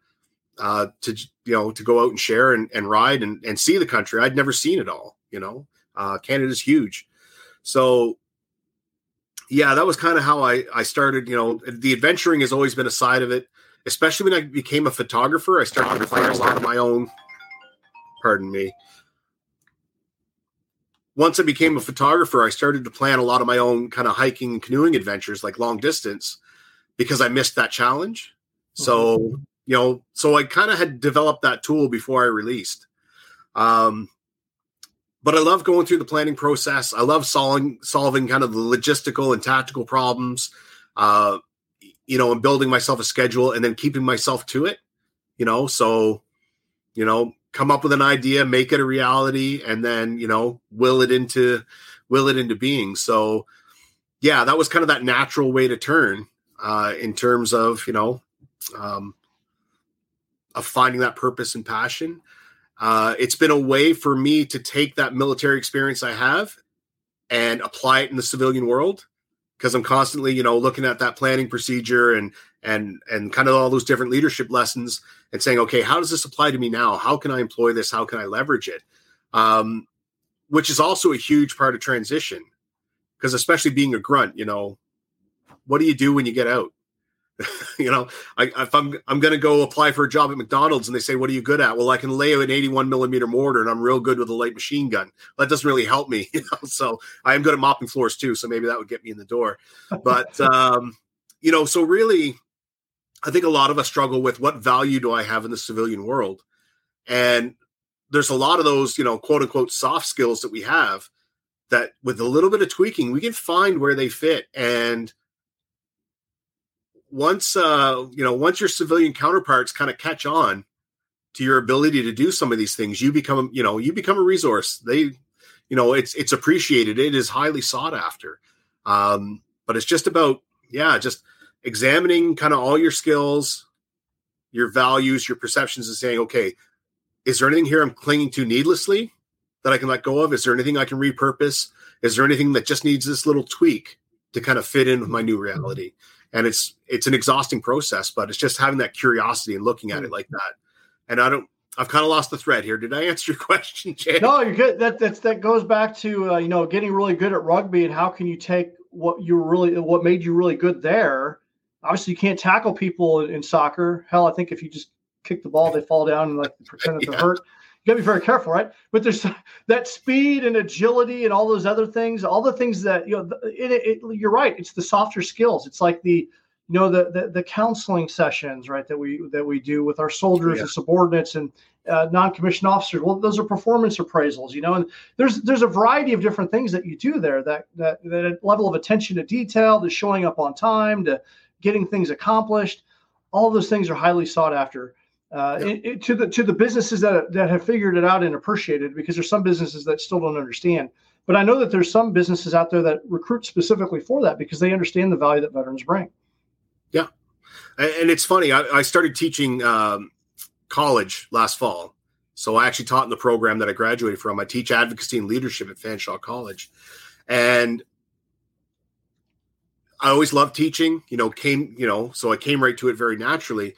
uh, to, you know, to go out and share and, and ride and, and see the country. I'd never seen it all, you know, uh, Canada's huge. So yeah, that was kind of how I, I started, you know, the adventuring has always been a side of it, especially when I became a photographer, I started to find a lot of my own, pardon me, once I became a photographer, I started to plan a lot of my own kind of hiking canoeing adventures, like long distance, because I missed that challenge. So, mm-hmm. You know, so I kind of had developed that tool before I released. Um, but I love going through the planning process. I love solving solving kind of the logistical and tactical problems. Uh, you know, and building myself a schedule and then keeping myself to it. You know, so you know, come up with an idea, make it a reality, and then you know will it into will it into being. So yeah, that was kind of that natural way to turn uh, in terms of you know um, of finding that purpose and passion. Uh, it's been a way for me to take that military experience I have and apply it in the civilian world because I'm constantly, you know, looking at that planning procedure and and and kind of all those different leadership lessons and saying, okay, how does this apply to me now? How can I employ this? How can I leverage it? Um, which is also a huge part of transition because especially being a grunt, you know, what do you do when you get out? (laughs) you know, I, if I'm I'm going to go apply for a job at McDonald's and they say, "What are you good at?" Well, I can lay an 81 millimeter mortar, and I'm real good with a light machine gun. That doesn't really help me, (laughs) you know. So I am good at mopping floors too. So maybe that would get me in the door. But (laughs) um, you know, so really, I think a lot of us struggle with what value do I have in the civilian world? And there's a lot of those, you know, quote unquote soft skills that we have that with a little bit of tweaking, we can find where they fit. And once uh, you know, once your civilian counterparts kind of catch on to your ability to do some of these things, you become, you know, you become a resource. They, you know, it's it's appreciated. It is highly sought after. Um, but it's just about, yeah, just examining kind of all your skills, your values, your perceptions, and saying, okay, is there anything here I'm clinging to needlessly that I can let go of? Is there anything I can repurpose? Is there anything that just needs this little tweak to kind of fit in with my new reality? And it's it's an exhausting process, but it's just having that curiosity and looking at it like that. And I don't I've kind of lost the thread here. Did I answer your (laughs) question, Jay? No, you're good. That that's, that goes back to uh, you know getting really good at rugby and how can you take what you really what made you really good there obviously you can't tackle people in, in, soccer. Hell, I think if you just kick the ball, they fall down and like pretend that they're (laughs) hurt. You gotta be very careful, right? But there's (laughs) that speed and agility and all those other things, all the things that you know. It, it, you're right. It's the softer skills. It's like the you know the, the, the counseling sessions, right? That we that we do with our soldiers yeah. and subordinates and uh, non-commissioned officers. Well, those are performance appraisals, you know. And there's there's a variety of different things that you do there. That that that level of attention to detail, to showing up on time, to getting things accomplished. All those things are highly sought after. Uh, it, to the to the businesses that that have figured it out and appreciated, because there's some businesses that still don't understand. But I know that there's some businesses out there that recruit specifically for that because they understand the value that veterans bring. Yeah, and it's funny. I, I started teaching um, college last fall, so I actually taught in the program that I graduated from. I teach advocacy and leadership at Fanshawe College, and I always loved teaching, you know, came, you know, so I came right to it very naturally.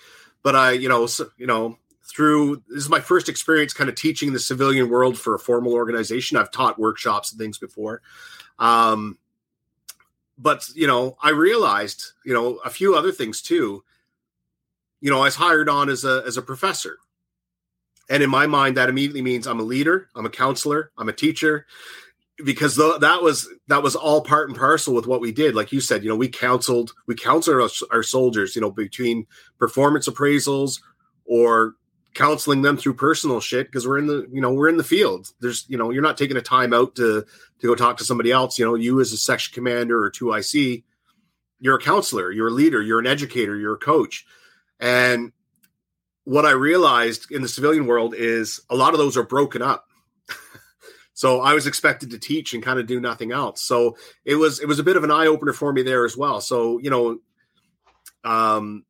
But I, you know, so, you know, through this is my first experience kind of teaching the civilian world for a formal organization. I've taught workshops and things before. Um, but you know, I realized, you know, a few other things too. You know, I was hired on as a as a professor. And in my mind, that immediately means I'm a leader, I'm a counselor, I'm a teacher because the, that was that was all part and parcel with what we did. Like you said you know we counseled we counseled our, our soldiers you know between performance appraisals or counseling them through personal shit because we're in the you know we're in the field. There's you know you're not taking a time out to to go talk to somebody else. You know you as a section commander or 2ic you're a counselor you're a leader you're an educator you're a coach. And what i realized in the civilian world is a lot of those are broken up so I was expected to teach and kind of do nothing else. So it was it was a bit of an eye opener for me there as well. So you know, um,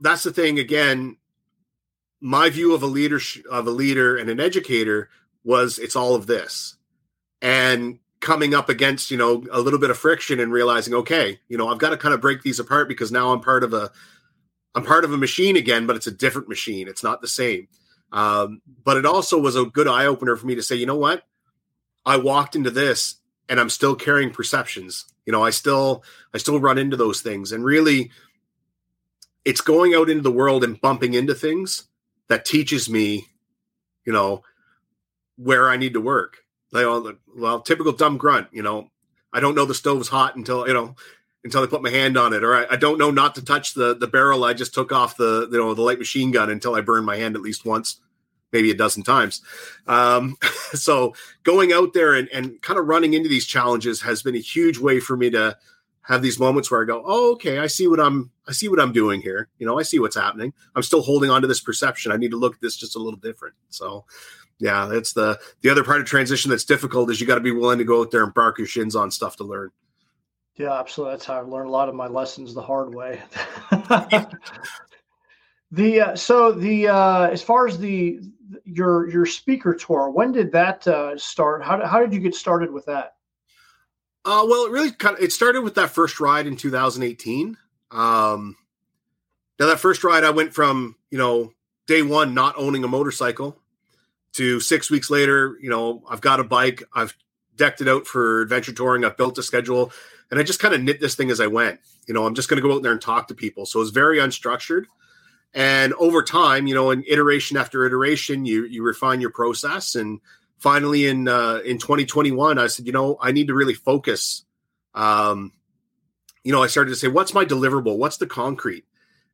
that's the thing. Again, my view of a leader of a leader and an educator was it's all of this, and coming up against you know a little bit of friction and realizing okay you know i've got to kind of break these apart because now i'm part of a i'm part of a machine again but it's a different machine it's not the same um, but it also was a good eye opener for me to say you know what? I walked into this and i'm still carrying perceptions. You know i still i still run into those things. And really it's going out into the world and bumping into things that teaches me you know where i need to work. Like, well, typical dumb grunt. You know, I don't know the stove's hot until you know until I put my hand on it, or I, I, don't know not to touch the the barrel I just took off the you know the light machine gun until I burn my hand at least once, maybe a dozen times. Um, (laughs) so going out there and, and kind of running into these challenges has been a huge way for me to have these moments where I go, oh, okay, I see what I'm I see what I'm doing here. You know, I see what's happening. I'm still holding on to this perception. I need to look at this just a little different. So yeah, that's the the other part of transition that's difficult is you got to be willing to go out there and bark your shins on stuff to learn. Yeah, absolutely. That's how I've learned a lot of my lessons the hard way. (laughs) the uh, so the uh, as far as the your your speaker tour, when did that uh, start? How how did you get started with that? Uh, well, it really kind of it started with that first ride in 2018. Um, now that first ride, I went from you know day one not owning a motorcycle to six weeks later, you know, I've got a bike, I've decked it out for adventure touring, I've built a schedule, and I just kind of knit this thing as I went. You know, I'm just going to go out there and talk to people. So it's very unstructured. And over time, you know, in iteration after iteration, you you refine your process. And finally, in uh, in 2021, I said, you know, I need to really focus. Um, you know, I started to say, what's my deliverable? What's the concrete?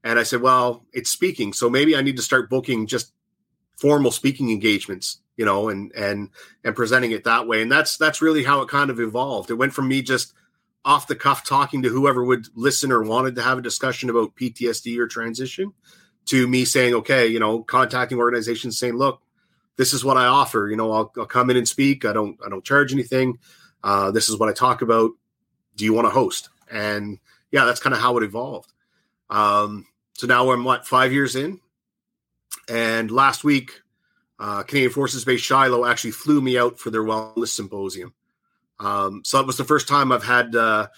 And I said, well, it's speaking. So maybe I need to start booking just formal speaking engagements you know and and and presenting it that way. And that's that's really how it kind of evolved. It went from me just off the cuff talking to whoever would listen or wanted to have a discussion about ptsd or transition to me saying okay you know contacting organizations saying look this is what i offer. You know i'll, I'll come in and speak. I don't i don't charge anything. Uh, this is what i talk about. Do you want to host? And yeah that's kind of how it evolved. Um, so now i'm what five years in? And last week, uh, Canadian Forces Base Shilo actually flew me out for their wellness symposium. Um, so that was the first time I've had, uh,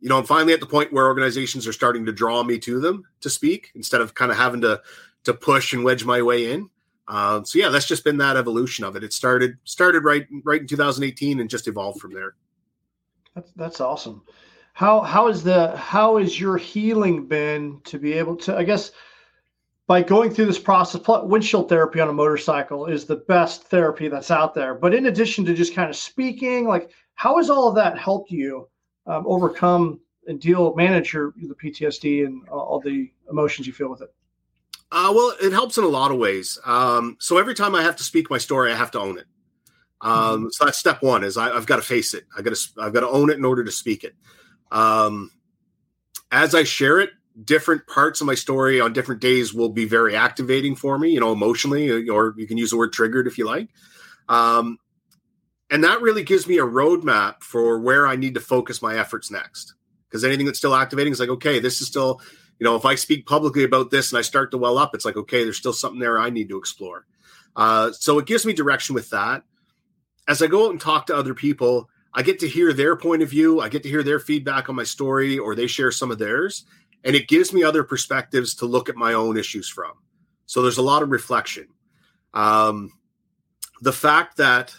you know, I'm finally at the point where organizations are starting to draw me to them to speak instead of kind of having to to push and wedge my way in. Uh, so yeah, that's just been that evolution of it. It started started right right in 2018 and just evolved from there. That's that's awesome. How how is the how is your healing been to be able to? I guess by going through this process, windshield therapy on a motorcycle is the best therapy that's out there. But in addition to just kind of speaking, like how has all of that helped you um, overcome and deal, manage your the PTSD and all the emotions you feel with it? Uh, well, it helps in a lot of ways. Um, so every time I have to speak my story, I have to own it. Um, mm-hmm. So that's step one: is I, have got to face it. I got to I've got to own it in order to speak it. Um, as I share it, different parts of my story on different days will be very activating for me, you know, emotionally, uh, or you can use the word triggered if you like. Um, and that really gives me a roadmap for where I need to focus my efforts next. Because anything that's still activating is like, okay, this is still, you know, if I speak publicly about this and I start to well up, it's like, okay, there's still something there I need to explore. Uh, so it gives me direction with that. As I go out and talk to other people, I get to hear their point of view. I get to hear their feedback on my story, or they share some of theirs and it gives me other perspectives to look at my own issues from. So there's a lot of reflection. Um, the fact that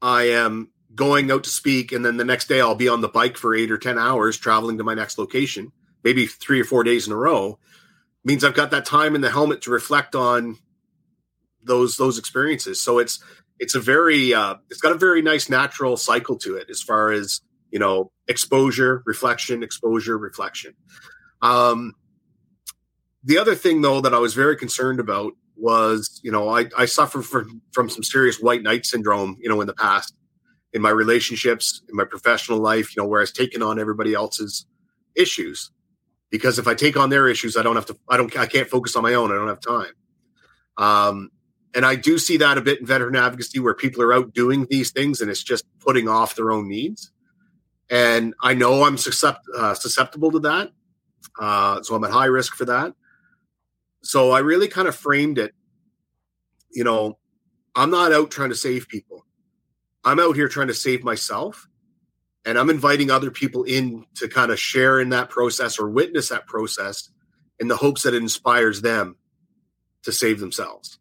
I am going out to speak and then the next day I'll be on the bike for eight or 10 hours traveling to my next location, maybe three or four days in a row, means I've got that time in the helmet to reflect on those those experiences. So it's it's a very uh, it's got a very nice natural cycle to it as far as you know exposure, reflection, exposure, reflection. Um, the other thing, though, that I was very concerned about was, you know, I, I suffered from, from some serious white knight syndrome, you know, in the past, in my relationships, in my professional life, you know, where I was taking on everybody else's issues. Because if I take on their issues, I don't have to, I don't, I can't focus on my own. I don't have time. Um, and I do see that a bit in veteran advocacy where people are out doing these things and it's just putting off their own needs. And I know I'm uh, susceptible to that. Uh, so I'm at high risk for that. So I really kind of framed it, you know, I'm not out trying to save people. I'm out here trying to save myself and I'm inviting other people in to kind of share in that process or witness that process in the hopes that it inspires them to save themselves.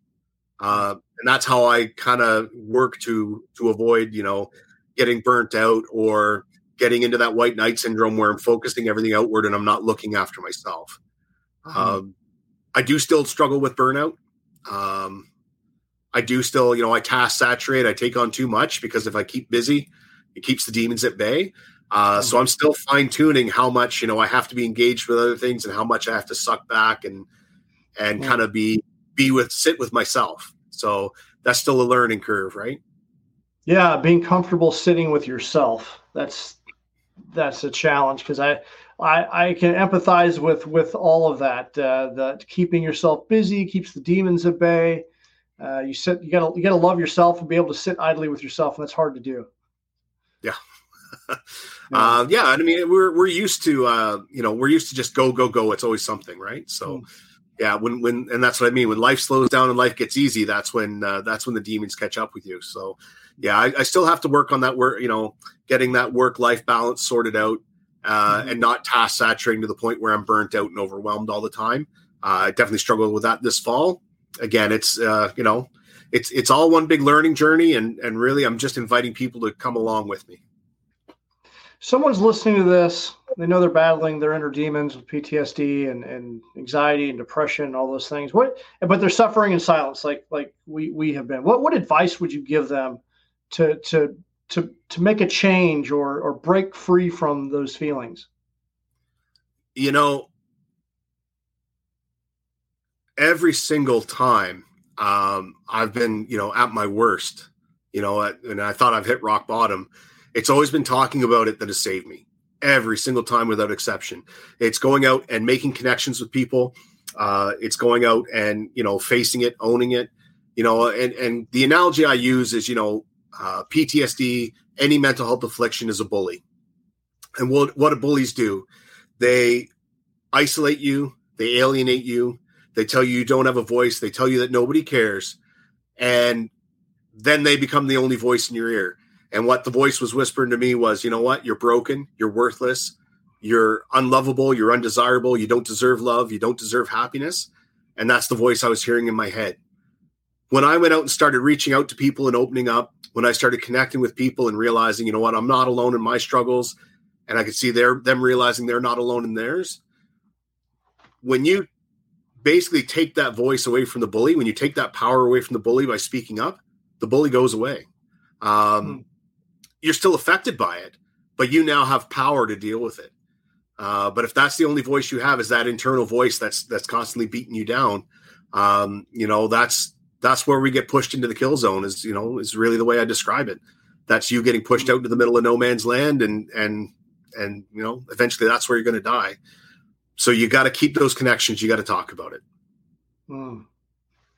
Uh, and that's how I kind of work to to avoid, you know, getting burnt out or getting into that white knight syndrome where I'm focusing everything outward and I'm not looking after myself. Mm-hmm. Um, I do still struggle with burnout. Um, I do still, you know, I task saturate. I take on too much because if I keep busy, it keeps the demons at bay. Uh, so I'm still fine tuning how much you know I have to be engaged with other things and how much I have to suck back and and kind of be be with sit with myself. So that's still a learning curve, right? Yeah, being comfortable sitting with yourself. That's that's a challenge because I, I I can empathize with with all of that. Uh, that keeping yourself busy keeps the demons at bay. Uh, you sit you gotta you gotta love yourself and be able to sit idly with yourself, and that's hard to do. Yeah. (laughs) yeah. Uh, yeah, I mean, we're we're used to uh, you know we're used to just go go go. It's always something, right? So, mm. yeah, when when and that's what I mean. When life slows down and life gets easy, that's when uh, that's when the demons catch up with you. So, yeah, I, I still have to work on that work. You know, getting that work life balance sorted out, uh, mm-hmm. and not task saturating to the point where I'm burnt out and overwhelmed all the time. Uh, I definitely struggled with that this fall. Again, it's uh, you know, it's it's all one big learning journey, and and really, I'm just inviting people to come along with me someone's listening to this, they know they're battling their inner demons with PTSD and, and anxiety and depression and all those things. What but they're suffering in silence like like we we have been. What what advice would you give them to to to to make a change or or break free from those feelings? You know, every single time um, I've been, you know, at my worst, you know, and I thought I've hit rock bottom it's always been talking about it that has saved me every single time without exception. It's going out and making connections with people. Uh, it's going out and you know facing it, owning it. You know, and and the analogy I use is you know uh, PTSD, any mental health affliction is a bully, and what what do bullies do? They isolate you, they alienate you, they tell you you don't have a voice, they tell you that nobody cares, and then they become the only voice in your ear. And what the voice was whispering to me was, you know what? You're broken. You're worthless. You're unlovable. You're undesirable. You don't deserve love. You don't deserve happiness. And that's the voice I was hearing in my head. When I went out and started reaching out to people and opening up, when I started connecting with people and realizing, you know what, I'm not alone in my struggles, and I could see their them realizing they're not alone in theirs. When you basically take that voice away from the bully, when you take that power away from the bully by speaking up, the bully goes away. Um, hmm you're still affected by it, but you now have power to deal with it. Uh, but if that's the only voice you have is that internal voice that's that's constantly beating you down, um, you know that's that's where we get pushed into the kill zone. Is you know is really the way I describe it. That's you getting pushed out into the middle of no man's land, and and and you know eventually that's where you're going to die. So you got to keep those connections. You got to talk about it. Mm.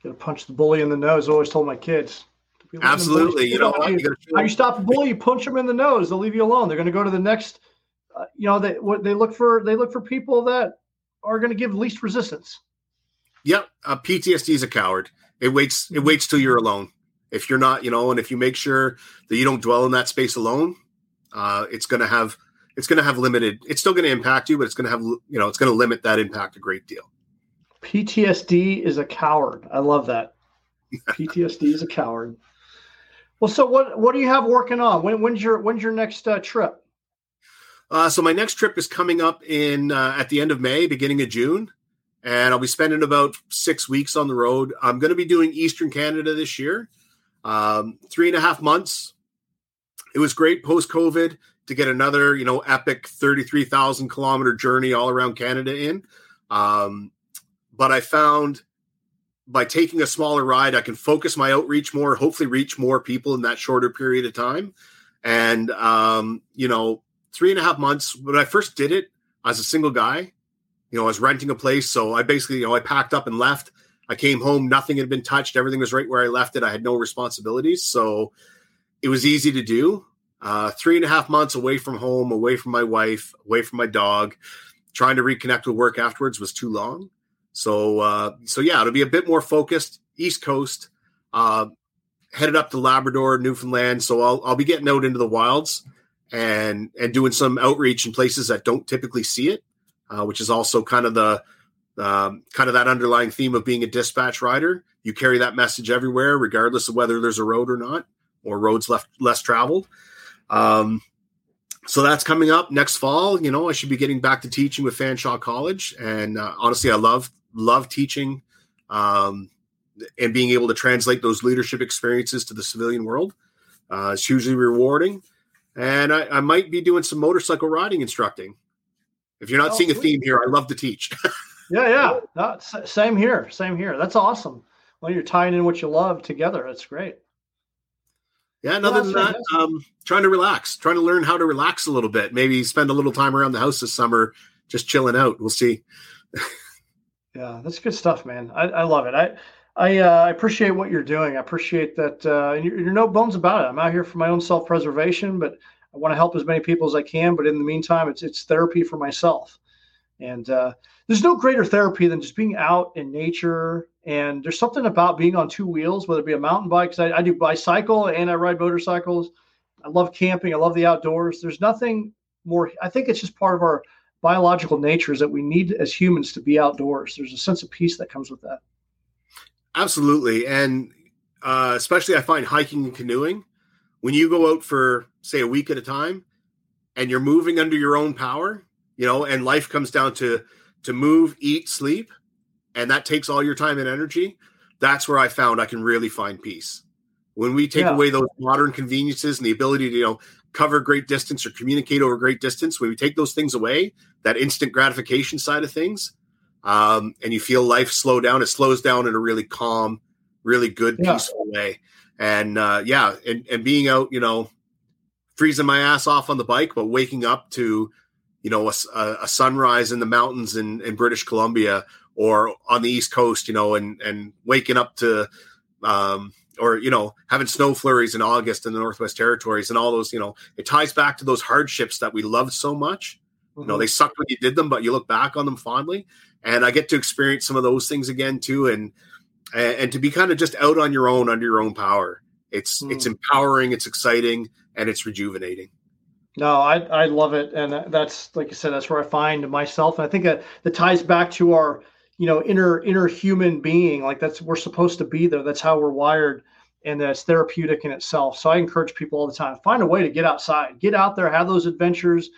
Got to punch the bully in the nose. I always told my kids. Absolutely. You know, you, you how you stop a bully? You punch them in the nose. They'll leave you alone. They're going to go to the next. Uh, you know, they what they look for. They look for people that are going to give least resistance. Yep, uh, PTSD is a coward. It waits. It waits till you're alone. If you're not, you know, and if you make sure that you don't dwell in that space alone, uh, it's going to have it's going to have limited. It's still going to impact you, but it's going to have you know it's going to limit that impact a great deal. PTSD is a coward. I love that. (laughs) PTSD is a coward. Well, so what what do you have working on? When, when's your when's your next uh, trip? Uh, so my next trip is coming up in uh, at the end of May, beginning of June, and I'll be spending about six weeks on the road. I'm going to be doing Eastern Canada this year, um, three and a half months. It was great post COVID to get another you know epic thirty three thousand kilometer journey all around Canada in, um, but I found by taking a smaller ride, I can focus my outreach more, hopefully reach more people in that shorter period of time. And, um, you know, three and a half months, when I first did it as a single guy, you know, I was renting a place. So I basically, you know, I packed up and left. I came home, nothing had been touched. Everything was right where I left it. I had no responsibilities. So it was easy to do. Uh, three and a half months away from home, away from my wife, away from my dog, trying to reconnect with work afterwards was too long. So uh, so yeah, it'll be a bit more focused East Coast, uh, headed up to Labrador, Newfoundland. So I'll I'll be getting out into the wilds and and doing some outreach in places that don't typically see it, uh, which is also kind of the um, kind of that underlying theme of being a dispatch rider. You carry that message everywhere, regardless of whether there's a road or not, or roads left less traveled. Um, so that's coming up next fall. You know, I should be getting back to teaching with Fanshawe College, and uh, honestly, I love love teaching um, and being able to translate those leadership experiences to the civilian world. Uh, it's hugely rewarding, and I, I, might be doing some motorcycle riding instructing. If you're not oh, seeing a theme here, I love to teach. (laughs) yeah, yeah, same here, same here. That's awesome. Well, you're tying in what you love together. That's great. Yeah, and other than that, um, trying to relax, trying to learn how to relax a little bit. Maybe spend a little time around the house this summer, just chilling out. We'll see. (laughs) yeah, that's good stuff, man. I, I love it. I I, uh, I appreciate what you're doing. I appreciate that. Uh, and you're, you're, no bones about it. I'm out here for my own self preservation, but I want to help as many people as I can. But in the meantime, it's it's therapy for myself. And uh, there's no greater therapy than just being out in nature. And there's something about being on two wheels, whether it be a mountain bike, because I, I do bicycle and I ride motorcycles. I love camping. I love the outdoors. There's nothing more. I think it's just part of our biological nature is that we need as humans to be outdoors. There's a sense of peace that comes with that. Absolutely. And uh, especially I find hiking and canoeing, when you go out for, say, a week at a time and you're moving under your own power, you know, and life comes down to to move, eat, sleep, and that takes all your time and energy, that's where I found I can really find peace. When we take yeah. away those modern conveniences and the ability to, you know, cover great distance or communicate over great distance, when we take those things away, that instant gratification side of things, um, and you feel life slow down, it slows down in a really calm, really good, yeah. peaceful way. And uh, yeah, and, and being out, you know, freezing my ass off on the bike, but waking up to you know, a, a sunrise in the mountains in, in British Columbia or on the East Coast, you know, and, and waking up to, um, or, you know, having snow flurries in August in the Northwest Territories and all those, you know, it ties back to those hardships that we loved so much. Mm-hmm. You know, mm-hmm. they sucked when you did them, but you look back on them fondly. And I get to experience some of those things again too. And, and, and to be kind of just out on your own under your own power. It's, mm. it's empowering, it's exciting, and it's rejuvenating. No, I I love it, and that's like I said, that's where I find myself, and I think that that ties back to our you know inner inner human being. Like that's we're supposed to be there. That's how we're wired, and that's therapeutic in itself. So I encourage people all the time: find a way to get outside, get out there, have those adventures.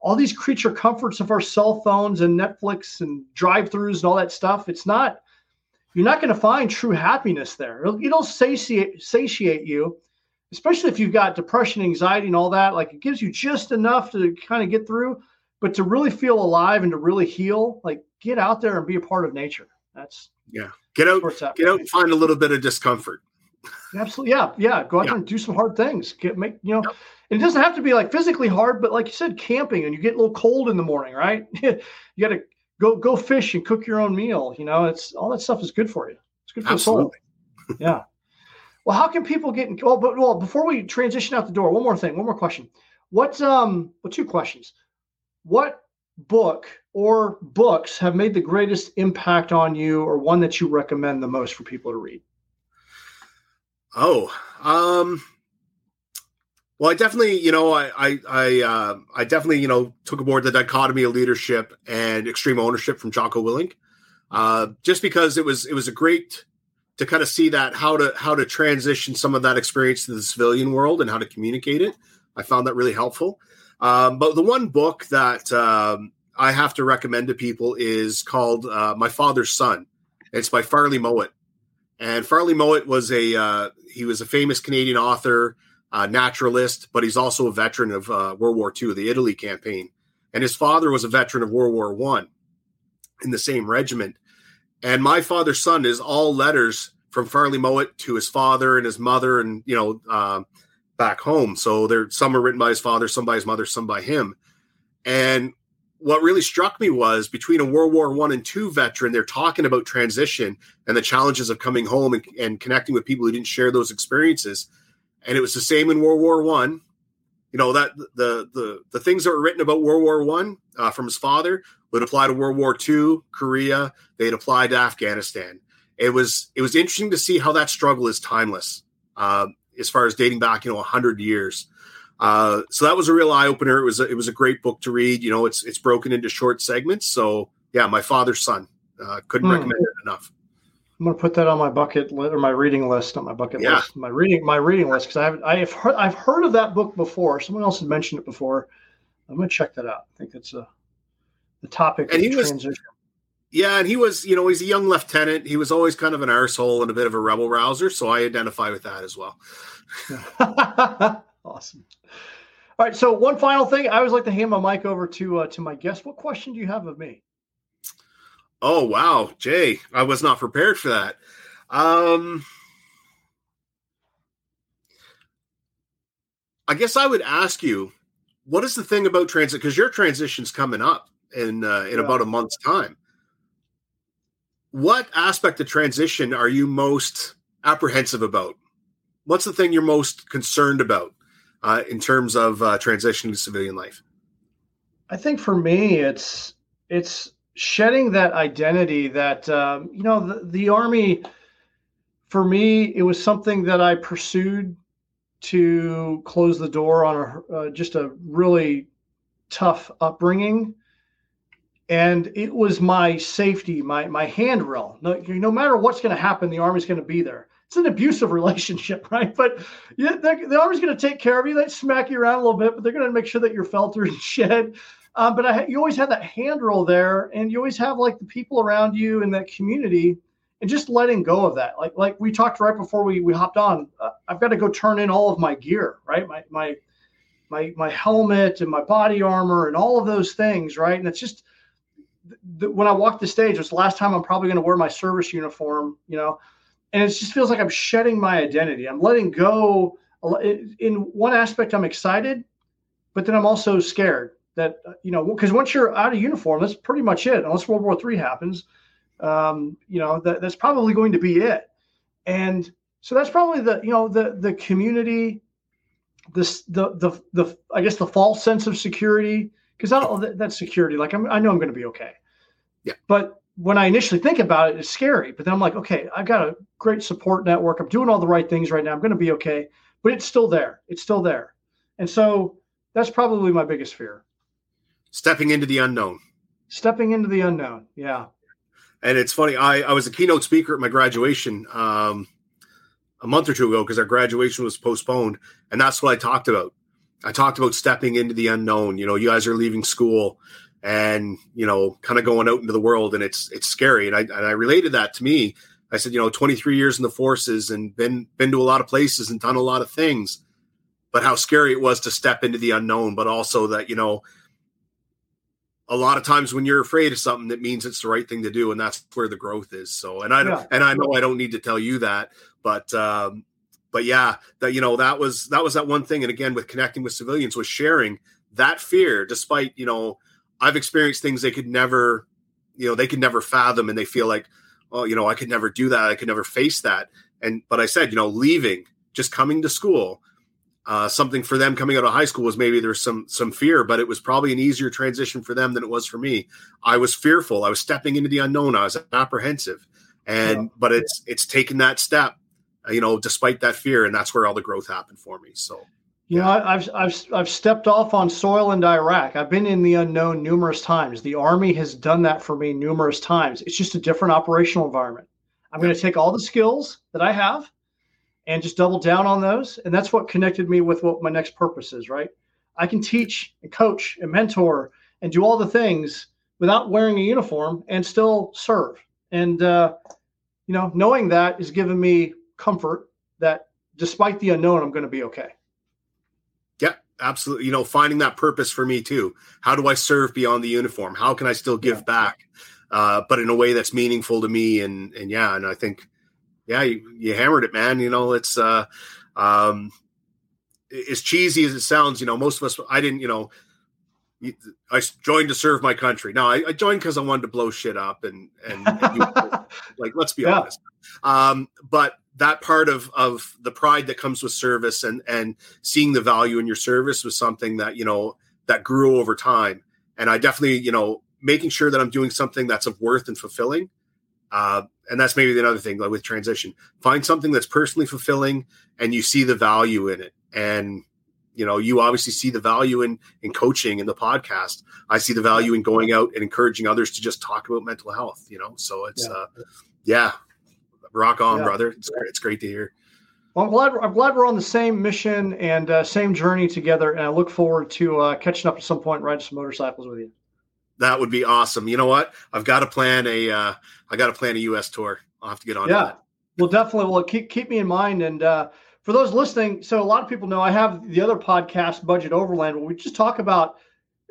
All these creature comforts of our cell phones and Netflix and drive-throughs and all that stuff. It's not. You're not going to find true happiness there. It'll, it'll satiate satiate you especially if you've got depression, anxiety, and all that. Like it gives you just enough to kind of get through, but to really feel alive and to really heal, like get out there and be a part of nature. That's yeah. Get out, get out, and find a little bit of discomfort. Absolutely, yeah, yeah. Go out yeah. there and do some hard things. Get make you know. It doesn't have to be like physically hard, but like you said, camping and you get a little cold in the morning, right? (laughs) you got to go go fish and cook your own meal. You know, it's all that stuff is good for you. It's good for Absolutely. the soul. (laughs) yeah. Well, how can people get? In, well, but well, before we transition out the door, one more thing, one more question. What um, well, two questions. What book or books have made the greatest impact on you, or one that you recommend the most for people to read? Oh, um, well, I definitely, you know, I, I, I, uh, I definitely, you know, took aboard the dichotomy of leadership and extreme ownership from Jocko Willink, uh, just because it was, it was a great to kind of see that how to how to transition some of that experience to the civilian world and how to communicate it. I found that really helpful. Um, but the one book that um, I have to recommend to people is called uh, My Father's Son. It's by Farley Mowat, and Farley Mowat was a uh, he was a famous Canadian author, uh, naturalist, but he's also a veteran of uh, World War II, the Italy campaign, and his father was a veteran of World War One in the same regiment. And my father's son is all letters from Farley Mowat to his father and his mother, and you know, uh, back home. So there, some are written by his father, some by his mother, some by him. And what really struck me was between a World War One and two veteran, they're talking about transition and the challenges of coming home and, and connecting with people who didn't share those experiences. And it was the same in World War One. You know that the the the things that were written about World War One uh, from his father would apply to World War Two, Korea. They'd apply to Afghanistan. It was it was interesting to see how that struggle is timeless, uh, as far as dating back, you know, hundred years. Uh, so that was a real eye opener. It was a, it was a great book to read. You know, it's it's broken into short segments. So yeah, my father's son. Uh, couldn't mm. recommend it enough. I'm gonna put that on my bucket li- or my reading list on my bucket yeah. list. My reading my reading list because I have I have heard I've heard of that book before. Someone else had mentioned it before. I'm gonna check that out. I think it's a the topic and he transition. Was, yeah, and he was, you know, he's a young lieutenant. He was always kind of an arsehole and a bit of a rebel rouser, so I identify with that as well. (laughs) awesome. All right, so one final thing, I always like to hand my mic over to uh, to my guest. What question do you have of me? Oh wow, Jay, I was not prepared for that. Um, I guess I would ask you, what is the thing about transit? Because your transition's coming up in uh, in yeah. about a month's time. What aspect of transition are you most apprehensive about? What's the thing you're most concerned about uh, in terms of uh, transitioning to civilian life? I think for me, it's it's shedding that identity that um, you know the, the army for me it was something that i pursued to close the door on a, uh, just a really tough upbringing. And it was my safety my my handrail. No, no matter what's going to happen the army's going to be there. It's an abusive (laughs) relationship right? But yeah the army's going to take care of you. They smack you around a little bit but they're going to make sure that you're (laughs) filtered and shed um, but I, you always have that handrail there, and you always have like the people around you in that community, and just letting go of that. Like like we talked right before we we hopped on. Uh, I've got to go turn in all of my gear, right? My my my my helmet and my body armor and all of those things, right? And it's just th- when I walk the stage, it's the last time I'm probably going to wear my service uniform, you know, and it just feels like I'm shedding my identity. I'm letting go. In one aspect, I'm excited, but then I'm also scared that uh, you know because once you're out of uniform, that's pretty much it. Unless World War III happens, um, you know that, that's probably going to be it. And so that's probably the you know the the community, this the the the I guess the false sense of security because I don't that, that's security. Like I'm, I know I'm going to be okay. Yeah. But when I initially think about it, it's scary. But then I'm like, okay, I've got a great support network. I'm doing all the right things right now. I'm going to be okay. But it's still there. It's still there. And so that's probably my biggest fear stepping into the unknown. Stepping into the unknown. Yeah. And it's funny. I, I was a keynote speaker at my graduation um, a month or two ago because our graduation was postponed. And that's what I talked about. I talked about stepping into the unknown. You know, you guys are leaving school and, you know, kind of going out into the world and it's, it's scary. And I, and I related that to me. I said, you know, 23 years in the forces and been, been to a lot of places and done a lot of things, but how scary it was to step into the unknown, but also that, you know, a lot of times when you're afraid of something that means it's the right thing to do and that's where the growth is so and i yeah. and i know i don't need to tell you that but um but yeah that you know that was that was that one thing and again with connecting with civilians was sharing that fear despite you know i've experienced things they could never you know they could never fathom and they feel like oh you know i could never do that i could never face that and but i said you know leaving just coming to school uh, something for them coming out of high school was maybe there's some some fear, but it was probably an easier transition for them than it was for me. I was fearful. I was stepping into the unknown. I was apprehensive, and yeah. but it's it's taken that step, uh, you know, despite that fear, and that's where all the growth happened for me. So. You yeah. know, I've, I've, I've stepped off on soil in Iraq. I've been in the unknown numerous times. The Army has done that for me numerous times. It's just a different operational environment. I'm yeah. going to take all the skills that I have and just double down on those. And that's what connected me with what my next purpose is, right? I can teach and coach and mentor and do all the things without wearing a uniform and still serve. And, uh, you know, knowing that is giving me comfort that despite the unknown, I'm going to be okay. Yeah, absolutely. You know, finding that purpose for me too. How do I serve beyond the uniform? How can I still give yeah. back, uh, but in a way that's meaningful to me? And and yeah, and I think yeah, you, you hammered it, man. You know, it's uh, um, as cheesy as it sounds. You know, most of us, I didn't, you know, I joined to serve my country. No, I, I joined because I wanted to blow shit up and and, and you, (laughs) like let's be yeah. honest. Um, but that part of of the pride that comes with service and and seeing the value in your service was something that you know that grew over time. And I definitely, you know, making sure that I'm doing something that's of worth and fulfilling uh, and that's maybe the another thing like with transition. Find something that's personally fulfilling and you see the value in it. And you know, you obviously see the value in in coaching in the podcast. I see the value in going out and encouraging others to just talk about mental health. You know, so it's yeah, uh, yeah rock on, yeah. brother. It's great. It's great to hear. Well, I'm glad. I'm glad we're on the same mission and uh, same journey together, and I look forward to uh, catching up at some point, riding some motorcycles with you. That would be awesome. You know what? I've got to plan a. Uh, I got to plan a U.S. tour. I'll have to get on. Yeah, well, definitely. Well, keep keep me in mind. And uh, for those listening, so a lot of people know I have the other podcast, Budget Overland, where we just talk about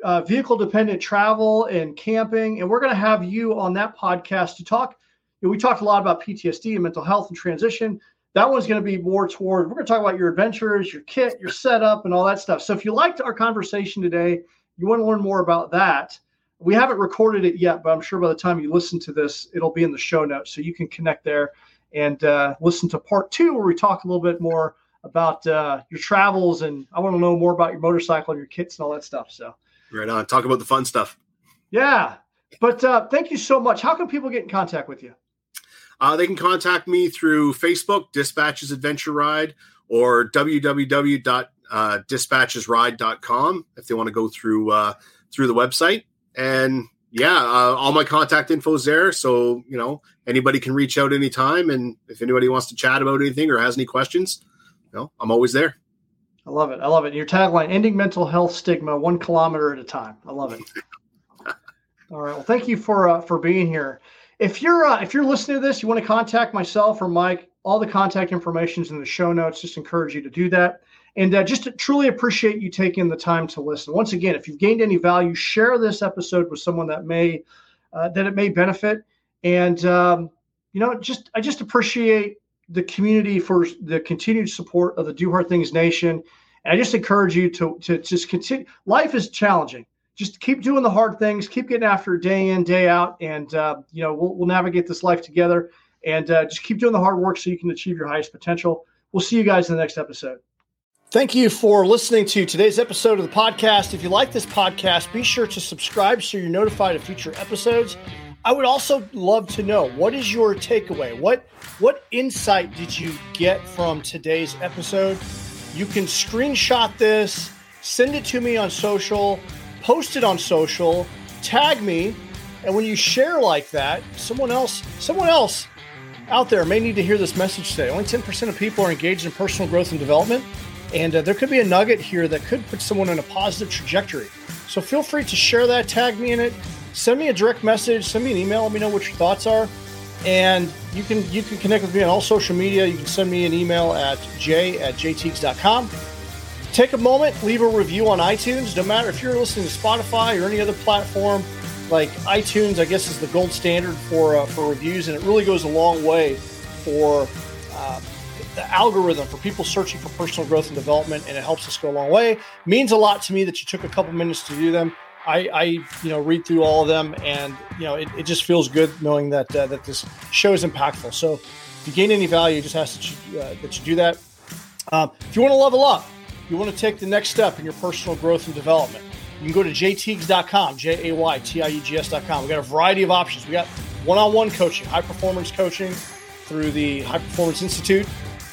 uh, vehicle dependent travel and camping, and we're going to have you on that podcast to talk. You know, we talked a lot about PTSD and mental health and transition. That one's going to be more toward. We're going to talk about your adventures, your kit, your setup, and all that stuff. So if you liked our conversation today, you want to learn more about that we haven't recorded it yet, but I'm sure by the time you listen to this, it'll be in the show notes. So you can connect there and uh, listen to part two, where we talk a little bit more about uh, your travels. And I want to know more about your motorcycle and your kits and all that stuff. So, right on. Talk about the fun stuff. Yeah. But uh, thank you so much. How can people get in contact with you? Uh, they can contact me through Facebook, Dispatches Adventure Ride, or www.dispatchesride.com if they want to go through uh, through the website and yeah, uh, all my contact info is there. So, you know, anybody can reach out anytime. And if anybody wants to chat about anything or has any questions, you know, I'm always there. I love it. I love it. Your tagline, ending mental health stigma one kilometer at a time. I love it. (laughs) all right. Well, thank you for, uh, for being here. If you're, uh, if you're listening to this, you want to contact myself or Mike, all the contact information is in the show notes. Just encourage you to do that. And uh, just truly appreciate you taking the time to listen. Once again, if you've gained any value, share this episode with someone that may uh, that it may benefit. And um, you know, just I just appreciate the community for the continued support of the Do Hard Things Nation. And I just encourage you to to just continue. Life is challenging. Just keep doing the hard things. Keep getting after it day in, day out, and uh, you know we'll, we'll navigate this life together. And uh, just keep doing the hard work so you can achieve your highest potential. We'll see you guys in the next episode. Thank you for listening to today's episode of the podcast. If you like this podcast, be sure to subscribe so you're notified of future episodes. I would also love to know what is your takeaway? What what insight did you get from today's episode? You can screenshot this, send it to me on social, post it on social, tag me, and when you share like that, someone else someone else out there may need to hear this message today. Only 10% of people are engaged in personal growth and development. And uh, there could be a nugget here that could put someone on a positive trajectory. So feel free to share that, tag me in it, send me a direct message, send me an email, let me know what your thoughts are. And you can you can connect with me on all social media. You can send me an email at j at jaytiegs.com. Take a moment, leave a review on iTunes. No matter if you're listening to Spotify or any other platform, like iTunes, I guess is the gold standard for uh, for reviews, and it really goes a long way for uh, the algorithm for people searching for personal growth and development, and it helps us go a long way. Means a lot to me that you took a couple minutes to do them. I, I you know, read through all of them, and you know, it, it just feels good knowing that uh, that this show is impactful. So, if you gain any value, just ask that you, uh, that you do that. Um, if you want to level up, you want to take the next step in your personal growth and development. You can go to jaytiegs.com, J A Y T I E G S.com. We got a variety of options. We got one on one coaching, high performance coaching through the High Performance Institute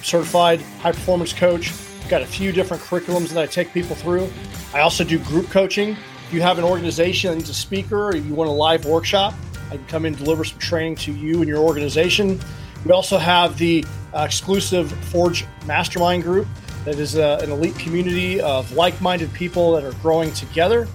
certified high performance coach. I've got a few different curriculums that I take people through. I also do group coaching. If you have an organization that needs a speaker or you want a live workshop, I can come in and deliver some training to you and your organization. We also have the uh, exclusive Forge Mastermind group that is uh, an elite community of like minded people that are growing together.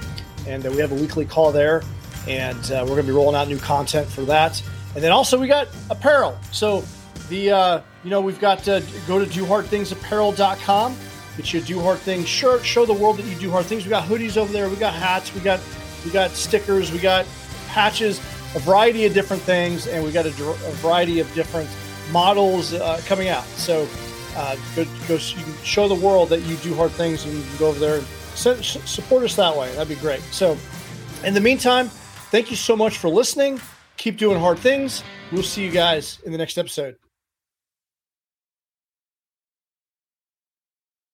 And uh, we have a weekly call there. And uh, we're going to be rolling out new content for that. And then also, we got apparel. So the uh, you know we've got to go to dohardthingsapparel.com get you a do hard things shirt show the world that you do hard things we got hoodies over there we got hats we got we got stickers we got patches a variety of different things and we got a, a variety of different models coming out so uh, go, go you can show the world that you do hard things and you can go over there and support us that way. That'd be great. So in the meantime thank you so much for listening. Keep doing hard things. We'll see you guys in the next episode